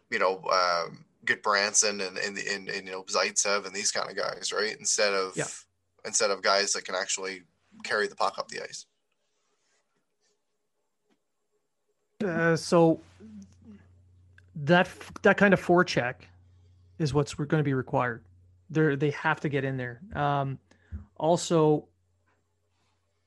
you know uh, Gudbranson and, and and, and you know Zaitsev and these kind of guys, right? Instead of yeah. instead of guys that can actually carry the puck up the ice. Uh, so that that kind of forecheck is what's going to be required. They they have to get in there. Um, also,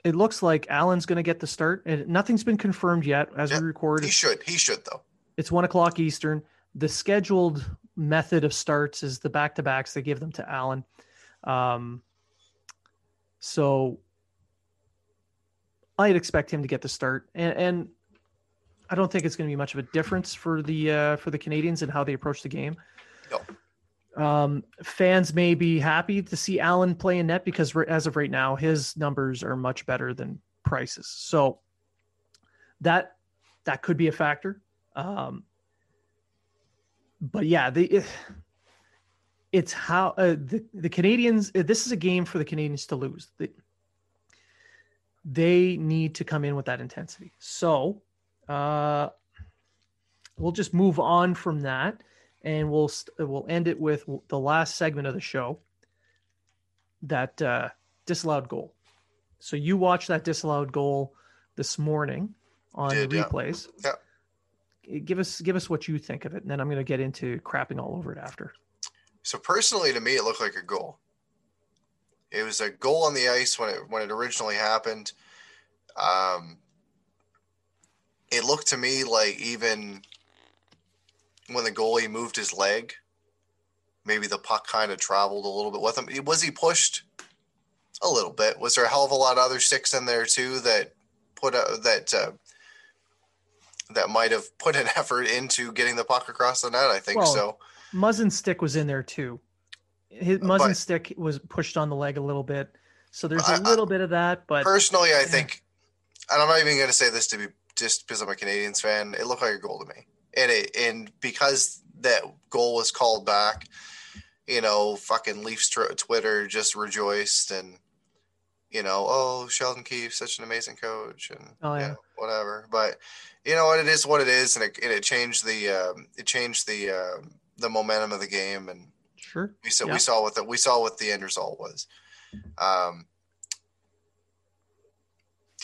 it looks like Allen's going to get the start, and nothing's been confirmed yet as yeah, we record. He should. He should though. It's one o'clock Eastern. The scheduled method of starts is the back to backs. They give them to Allen. Um, so I'd expect him to get the start, and, and I don't think it's going to be much of a difference for the uh, for the Canadiens and how they approach the game. No. Um, fans may be happy to see Allen play in net because as of right now, his numbers are much better than Price's. So that that could be a factor. Um, but yeah, the it's how uh, the the Canadiens. Uh, this is a game for the Canadiens to lose. The, they need to come in with that intensity. So uh, we'll just move on from that, and we'll we'll end it with the last segment of the show. That uh, disallowed goal. So you watched that disallowed goal this morning on Did, replays. Yeah. yeah. Give us give us what you think of it, and then I'm going to get into crapping all over it after. So personally, to me, it looked like a goal. It was a goal on the ice when it when it originally happened. Um, it looked to me like even when the goalie moved his leg, maybe the puck kind of traveled a little bit with him. Was he pushed a little bit? Was there a hell of a lot of other sticks in there too that put a, that uh, that might have put an effort into getting the puck across the net? I think well, so. Muzzin's stick was in there too. His Muzzin's stick was pushed on the leg a little bit, so there's a little I, bit of that. But personally, I yeah. think, and I'm not even going to say this to be just because I'm a Canadiens fan, it looked like a goal to me. And it and because that goal was called back, you know, fucking Leafs Twitter just rejoiced and you know, oh Sheldon Keefe, such an amazing coach, and oh, yeah. You know, whatever. But you know what, it is what it is, and it, and it changed the um, it changed the uh, the momentum of the game, and sure, we saw yeah. we saw what the we saw what the end result was. Um,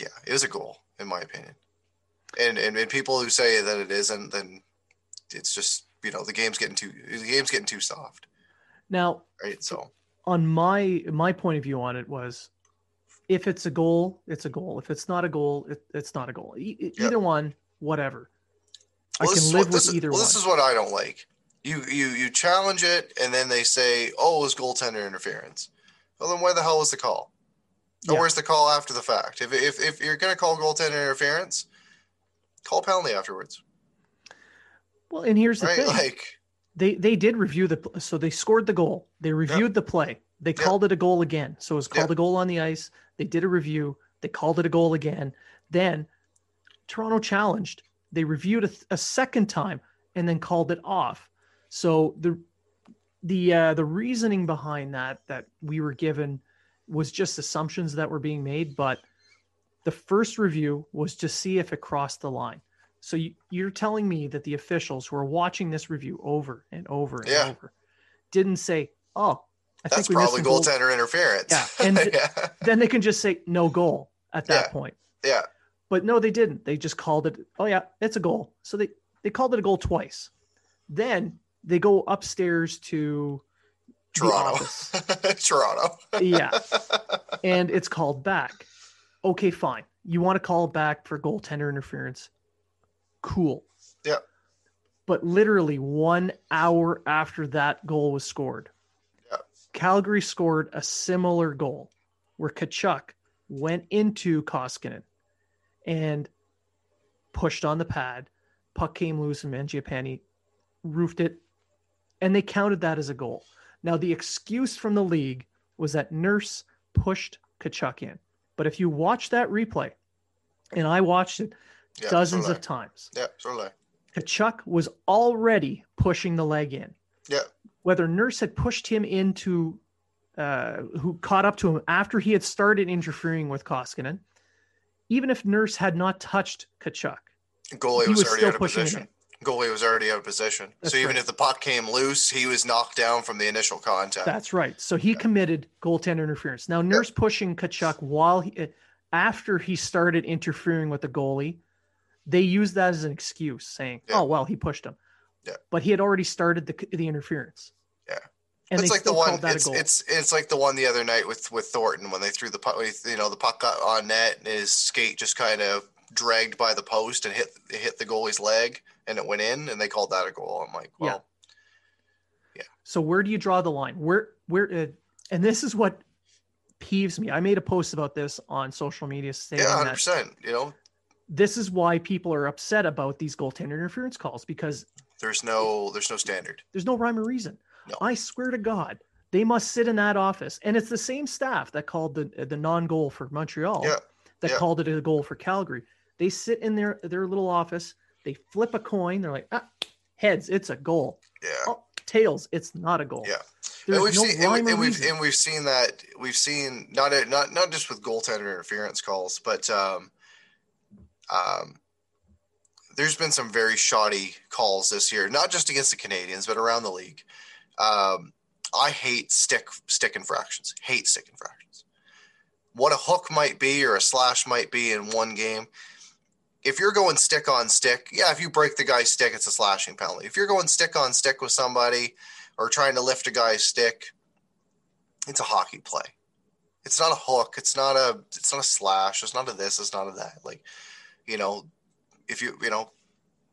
yeah, it was a goal in my opinion and, and and people who say that it isn't, then it's just you know the game's getting too the game's getting too soft. Now, right? So on my my point of view on it was, if it's a goal, it's a goal. If it's not a goal, it, it's not a goal. E- either one, whatever. Well, I can live what, with either well, one. This is what I don't like. You you you challenge it, and then they say, "Oh, it was goaltender interference." Well, then where the hell was the call? Or where's the call after the fact? If if if you're going to call goaltender interference, call penalty afterwards. Well, and here's the right? thing: like they they did review the so they scored the goal. They reviewed yep. the play. They called it a goal again. So it was called yep. a goal on the ice. They did a review. They called it a goal again. Then Toronto challenged. They reviewed a, a second time and then called it off. So the the uh, the reasoning behind that that we were given was just assumptions that were being made, but the first review was to see if it crossed the line. So you, are telling me that the officials who are watching this review over and over and yeah. over didn't say, "Oh, I That's think we probably goaltender goal. interference." Yeah, and yeah. then they can just say no goal at that yeah. point. Yeah, but no, they didn't. They just called it. Oh yeah, it's a goal. So they they called it a goal twice. Then they go upstairs to Toronto. Toronto. yeah, and it's called back okay, fine. You want to call it back for goaltender interference. Cool. Yeah. But literally one hour after that goal was scored, Yeah. Calgary scored a similar goal where Tkachuk went into Koskinen and pushed on the pad. Puck came loose and Mangiapane roofed it, and they counted that as a goal. Now, the excuse from the league was that Nurse pushed Tkachuk in. But if you watch that replay, and I watched it Yeah, dozens of times, Yeah, I. Tkachuk was already pushing the leg in. Yeah. Whether Nurse had pushed him into, uh, who caught up to him after he had started interfering with Koskinen, even if Nurse had not touched Tkachuk, Goalie He was, was already out of pushing position. Goalie was already out of position. That's so even right. if the puck came loose, he was knocked down from the initial contact. That's right. So he committed goaltender interference. Now, Nurse pushing Tkachuk while he, after he started interfering with the goalie, they used that as an excuse, saying, Yeah. "Oh well, he pushed him." Yeah. But he had already started the the interference. Yeah. And it's like the one. It's, it's it's like the one the other night with with Thornton when they threw the puck. You know, the puck got on net and his skate just kind of dragged by the post and hit hit the goalie's leg and it went in and they called that a goal. I'm like, well, yeah. So where do you draw the line? Where where uh, and this is what peeves me. I made a post about this on social media saying yeah, hundred that percent. You know, this is why people are upset about these goaltender interference calls because there's no there's no standard. there's no rhyme or reason. No. I swear to God, they must sit in that office, and it's the same staff that called the the non-goal for Montreal Yeah, that yeah. called it a goal for Calgary. They sit in their their little office. They flip a coin. They're like, ah, heads, it's a goal. Yeah. Oh, tails, it's not a goal. Yeah. There's and we've no seen and, we, and we've and we've seen that we've seen not not not just with goaltender interference calls, but um, um, there's been some very shoddy calls this year, not just against the Canadiens, but around the league. Um, I hate stick stick infractions. Hate stick infractions. What a hook might be or a slash might be in one game. If you're going stick on stick, yeah, if you break the guy's stick, it's a slashing penalty. If you're going stick on stick with somebody or trying to lift a guy's stick, it's a hockey play. It's not a hook. It's not a. It's not a slash. It's not a this. It's not a that. Like, you know, if you you know,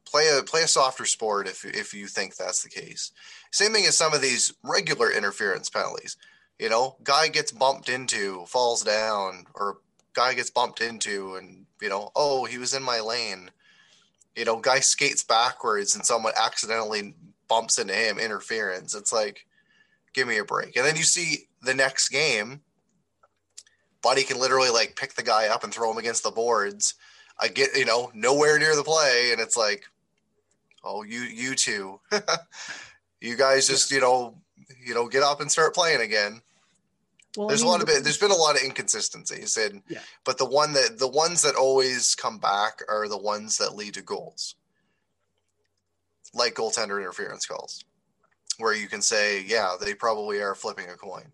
play a play a softer sport if if you think that's the case. Same thing as some of these regular interference penalties. You know, guy gets bumped into, falls down, or guy gets bumped into, and you know, oh, he was in my lane. You know, guy skates backwards and someone accidentally bumps into him, interference. It's like, give me a break. And then you see the next game, Buddy can literally like pick the guy up and throw him against the boards. I get, you know, nowhere near the play, and it's like, oh, you you two, you guys just you know, you know, get up and start playing again. Well, I There's mean, a lot of the- it. There's been a lot of inconsistencies, and Yeah. but the one that the ones that always come back are the ones that lead to goals, like goaltender interference calls, where you can say, yeah, they probably are flipping a coin.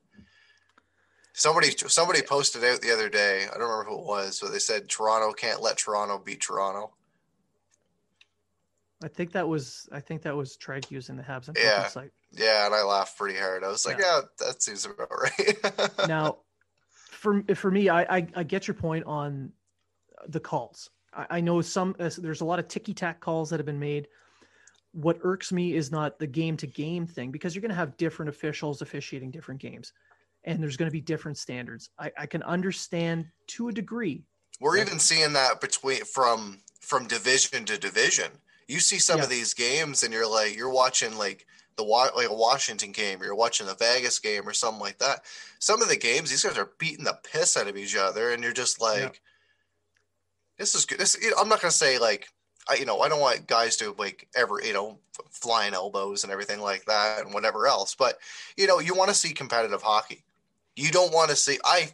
Somebody somebody posted out the other day. I don't remember who it was, but they said Toronto can't let Toronto beat Toronto. I think that was I think that was Treg using the Habs and Yeah. Yeah, and I laughed pretty hard. I was like, yeah, that seems about right. now for for me I, I i get your point on the calls i, I know some uh, there's a lot of ticky-tack calls that have been made what irks me is not the game to game thing because you're going to have different officials officiating different games and there's going to be different standards I, I can understand to a degree We're even seeing that between from from division to division. You see some Yeah. of these games, and you're like, you're watching like the like a Washington game, or you're watching the Vegas game, or something like that. Some of the games, these guys are beating the piss out of each other, and you're just like, Yeah. this is good. This, you know, I'm not gonna say like, I you know, I don't want guys to like ever you know flying elbows and everything like that, and whatever else. But you know, you want to see competitive hockey. You don't want to see I.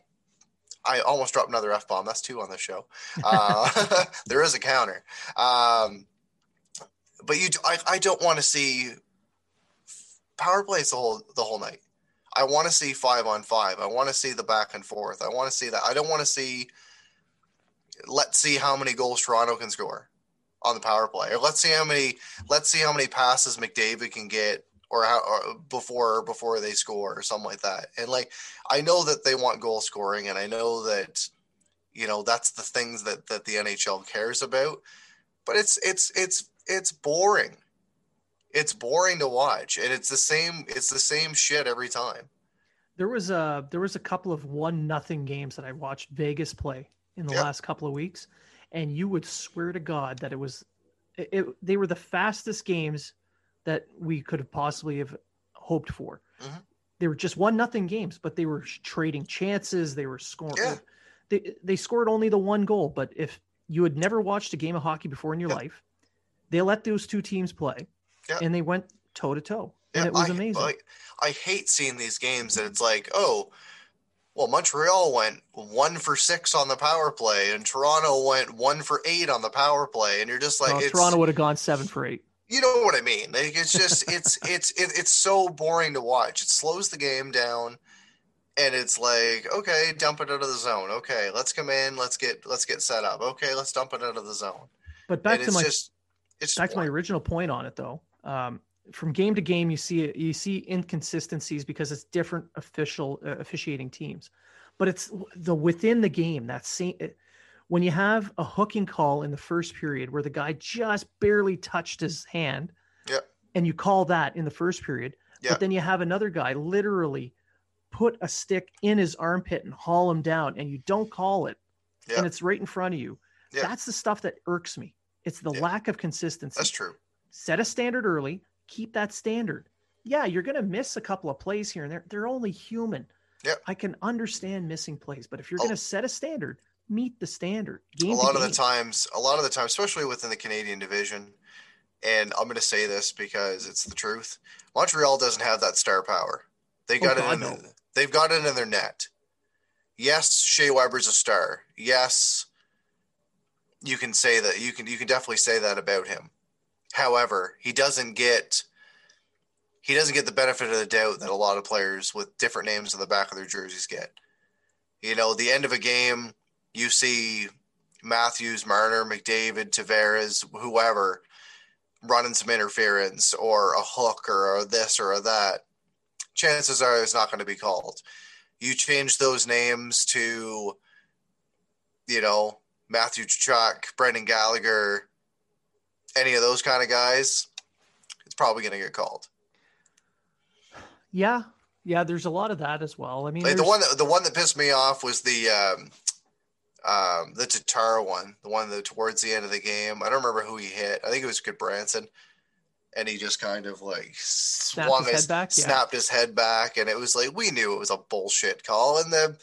I almost dropped another f bomb. That's two on the show. Uh, there is a counter, um, but you, I, I don't want to see power plays the whole the whole night. I want to see five on five. I want to see the back and forth. I want to see that. I don't want to see. Let's see how many goals Toronto can score on the power play, or let's see how many. Let's see how many passes McDavid can get, or how or before before they score, or something like that. And like I know that they want goal scoring, and I know that You know, that's the things that that the NHL cares about. But it's it's it's it's boring. It's boring to watch, and it's the same. It's the same shit every time. There was a there was a couple of one nothing games that I watched Vegas play in the Yep. last couple of weeks, and you would swear to God that it was it, it- they were the fastest games that we could have possibly have hoped for. Mhm. They were just one nothing games, but they were trading chances. They were scoring. Yeah. They they scored only the one goal, but if you had never watched a game of hockey before in your Yeah. life, they let those two teams play, Yeah. and they went toe to toe, and it was I, amazing. I, I hate seeing these games and it's like, oh, well, Montreal went one for six on the power play, and Toronto went one for eight on the power play, and you're just like, Well, it's, Toronto would have gone seven for eight. you know what I mean? Like, it's just, it's, it's, it, it's so boring to watch. It slows the game down, and it's like, okay, dump it out of the zone. Okay, let's come in, let's get, let's get set up. Okay, let's dump it out of the zone. But back and to it's my just, it's back just to my original point on it though um, from game to game you see you see inconsistencies because it's different official uh, officiating teams but it's the within the game that same when you have a hooking call in the first period where the guy just barely touched his hand Yep. and you call that in the first period Yep. but then you have another guy literally put a stick in his armpit and haul him down and you don't call it Yep. and it's right in front of you that's the stuff that irks me it's the Yeah. lack of consistency That's true. Set a standard early, keep that standard. Yeah, you're going to miss a couple of plays here and there. They're only human. Yep. I can understand missing plays, but if you're Oh. going to set a standard, meet the standard. Game a lot of the times a lot of the time especially within the canadian division and i'm going to say this because it's the truth montreal doesn't have that star power they Oh, got it God, in no. they've got it in their net yes shea weber's a star yes you can say that you can you can definitely say that about him however he doesn't get he doesn't get the benefit of the doubt that a lot of players with different names on the back of their jerseys get you know the end of a game you see Matthews, Marner, McDavid, Tavares, whoever running some interference or a hook or a this or a that, chances are it's not going to be called. You change those names to, you know, Matthew Tkachuk, Brendan Gallagher, any of those kind of guys, it's probably going to get called. Yeah. Yeah, there's a lot of that as well. I mean, Like the one that the one that pissed me off was the um, um, the Tatar one, the one that towards the end of the game. I don't remember who he hit. I think it was Gudbranson, and he just kind of like swung his head back? Yeah. snapped his head back, and it was like we knew it was a bullshit call, and the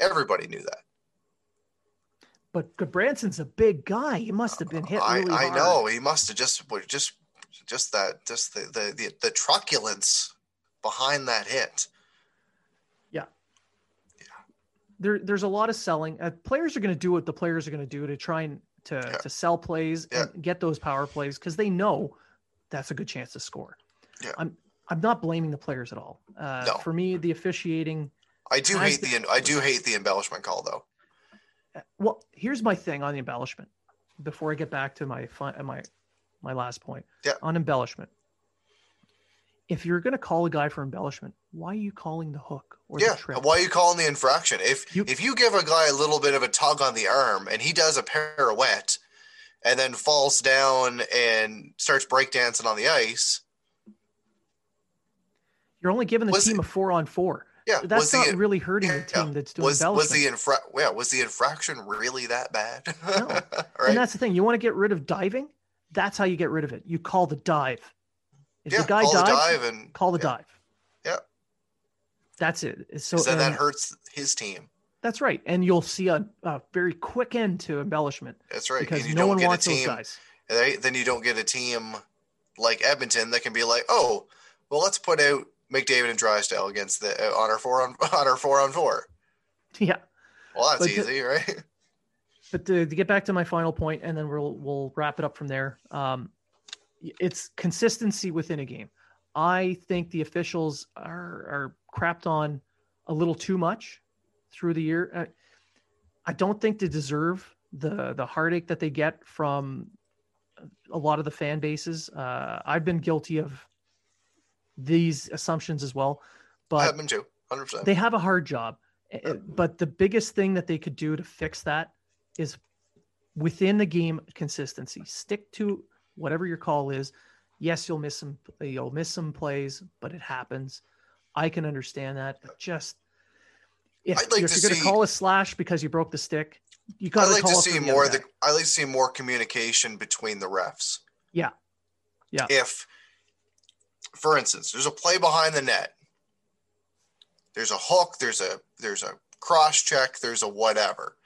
everybody knew that. But Branson's a big guy. He must have been hit I, really I hard. know he must have just just just that just the the the, the truculence behind that hit. Yeah. yeah. There, there's a lot of selling. Uh, players are going to do what the players are going to do to try and to, Yeah. to sell plays Yeah. and get those power plays because they know that's a good chance to score. Yeah. I'm I'm not blaming the players at all. Uh, No. For me, the officiating. I do hate the I do hate the embellishment call though. Well, here's my thing on the embellishment. Before I get back to my my my last point Yeah. on embellishment. If you're going to call a guy for embellishment, why are you calling the hook or Yeah, the trip? why are you calling the infraction? If You- if you give a guy a little bit of a tug on the arm and he does a pirouette and then falls down and starts breakdancing on the ice, You're only giving the team a four on four. Yeah, That's was not the really hurting the yeah, team that's doing was was the infra yeah was the infraction really that bad? No. right? And that's the thing. You want to get rid of diving? That's how you get rid of it. You call the dive. If yeah, the guy call dives, the dive and call the yeah, dive. Yeah. That's it. So then that hurts his team. that's right. And you'll see a, a very quick end to embellishment That's right. because no one wants a those guys. right? Then you don't get a team like Edmonton that can be like, oh, well, let's put out McDavid and Draisaitl against the uh, on our four on on our four on four. Yeah. Well, that's But easy, right? But to, to get back to my final point, and then we'll we'll wrap it up from there. Um, it's consistency within a game. I think the officials are are crapped on a little too much through the year. Uh, I don't think they deserve the the heartache that they get from a lot of the fan bases. Uh, I've been guilty of these assumptions as well, but Edmonton too, hundred percent. they have a hard job. Uh, But the biggest thing that they could do to fix that is within the game consistency. Stick to whatever your call is. Yes, you'll miss some you'll miss some plays, but it happens. I can understand that. But just if, like to you're going to call a slash because you broke the stick, you got I to like call to see more. The. I like to see more communication between the refs. Yeah. Yeah. If, for instance, there's a play behind the net, there's a hook, there's a there's a cross check, there's a whatever.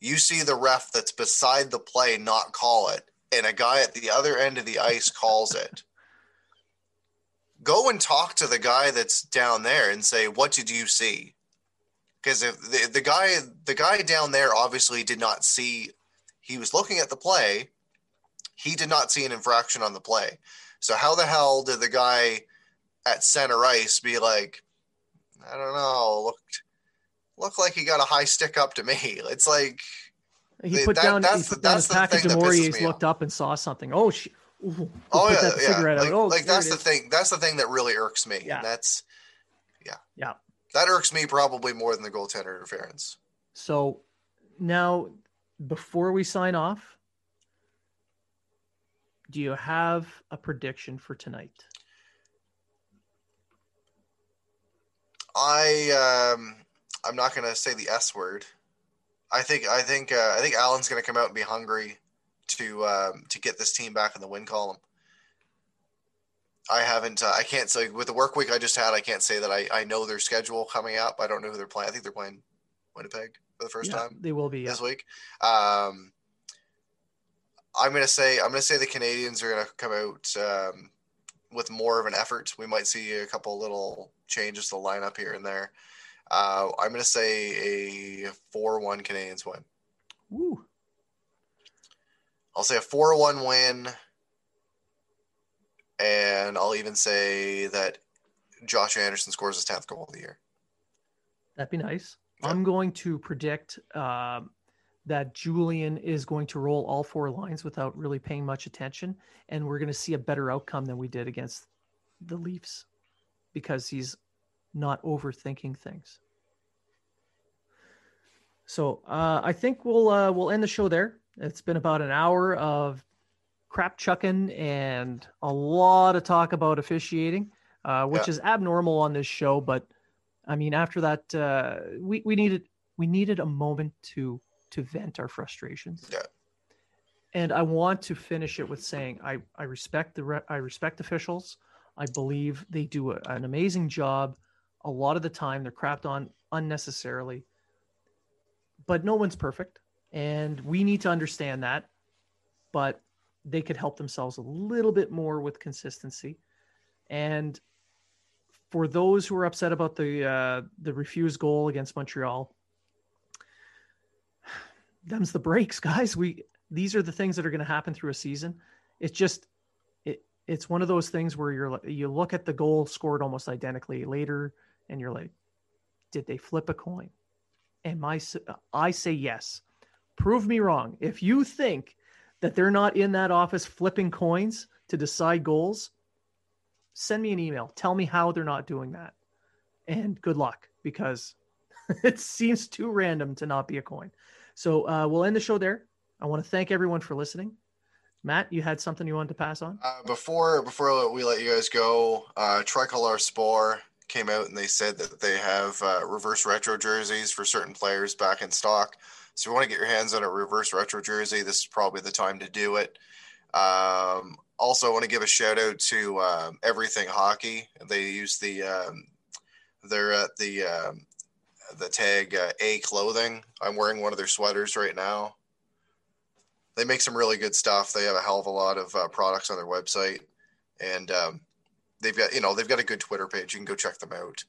You see the ref that's beside the play not call it, and a guy at the other end of the ice calls it. Go and talk to the guy that's down there and say, "What did you see?" Because if the, the guy the guy down there obviously did not see, he was looking at the play. He did not see an infraction on the play. So how the hell did the guy at center ice be like, I don't know, looked looked like he got a high stick up to me. It's like He They- put that- down, he that's put the- down his the package thing of that pisses Maury's, me looked up and saw something. Oh, sh- ooh, oh yeah, yeah. Like. Oh, like that's the is. thing. That's the thing that really irks me. Yeah. And that's yeah. Yeah. That irks me probably more than the goaltender interference. So now, before we sign off, do you have a prediction for tonight? I um I'm not gonna say the S word. I think I think uh, I think Allen's gonna come out and be hungry to um, to get this team back in the win column. I haven't uh, I can't say with the work week I just had I can't say that I, I know their schedule coming up. I don't know who they're playing. I think they're playing Winnipeg for the first Yeah, time they will be. Yeah. this week. Um, I'm gonna say I'm gonna say the Canadiens are gonna come out um, with more of an effort. We might see a couple little changes to the lineup here and there. Uh, I'm gonna say a four-one Canadiens win. Woo. I'll say a four-one win, and I'll even say that Josh Anderson scores his tenth goal of the year. That'd be nice. Yeah. I'm going to predict um, that Julien is going to roll all four lines without really paying much attention, and we're going to see a better outcome than we did against the Leafs because he's not overthinking things. So uh, I think we'll uh, we'll end the show there. It's been about an hour of crap chucking and a lot of talk about officiating, uh, which Yeah. is abnormal on this show. But I mean, after that, uh, we we needed we needed a moment to to vent our frustrations. Yeah. And I want to finish it with saying I I respect the re- I respect officials. I believe they do a, an amazing job. A lot of the time, they're crapped on unnecessarily. But no one's perfect, and we need to understand that. But they could help themselves a little bit more with consistency. And for those who are upset about the uh, the refused goal against Montreal, them's the breaks, guys. We these are the things that are going to happen through a season. It's just it it's one of those things where you're you look at the goal scored almost identically later, and you're like, did they flip a coin? And my I say yes. Prove me wrong. If you think that they're not in that office flipping coins to decide goals, send me an email. Tell me how they're not doing that. And good luck because it seems too random to not be a coin. So uh, we'll end the show there. I want to thank everyone for listening. Matt, you had something you wanted to pass on? Uh, before before we let you guys go, uh, Tricolor Spore came out and they said that they have uh, reverse retro jerseys for certain players back in stock. So if you want to get your hands on a reverse retro jersey, this is probably the time to do it. Um, also, I want to give a shout out to um, Everything Hockey. They use the um, they're at the um, the tag uh, A Clothing. I'm wearing one of their sweaters right now. They make some really good stuff. They have a hell of a lot of uh, products on their website, and um, they've got you know they've got a good Twitter page. You can go check them out.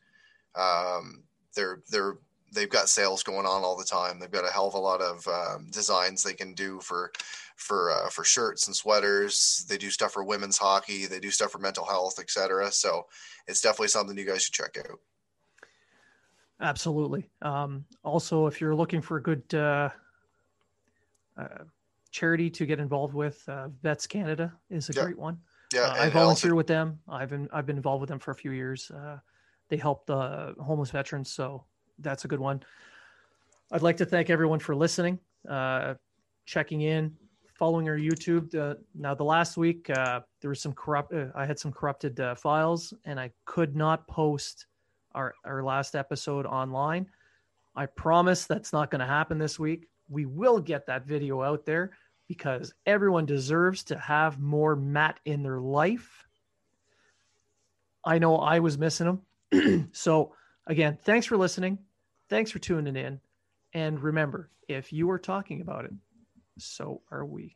Um, they're they're they've got sales going on all the time. They've got a hell of a lot of um, designs they can do for for uh, for shirts and sweaters. They do stuff for women's hockey. They do stuff for mental health, etc. So it's definitely something you guys should check out. Absolutely. Um, also, if you're looking for a good uh, uh, charity to get involved with, uh, Vets Canada is a Yeah. great one. Yeah, Uh, I volunteer also- with them. I've been I've been involved with them for a few years. Uh, they help the homeless veterans, so that's a good one. I'd like to thank everyone for listening. uh, checking in, following our YouTube. Uh, now, the last week uh, there was some corrupt. Uh, I had some corrupted uh, files, and I could not post our our last episode online. I promise that's not going to happen this week. We will get that video out there because everyone deserves to have more Matt in their life. I know I was missing him. so, again, thanks for listening. Thanks for tuning in. And remember, if you are talking about it, so are we.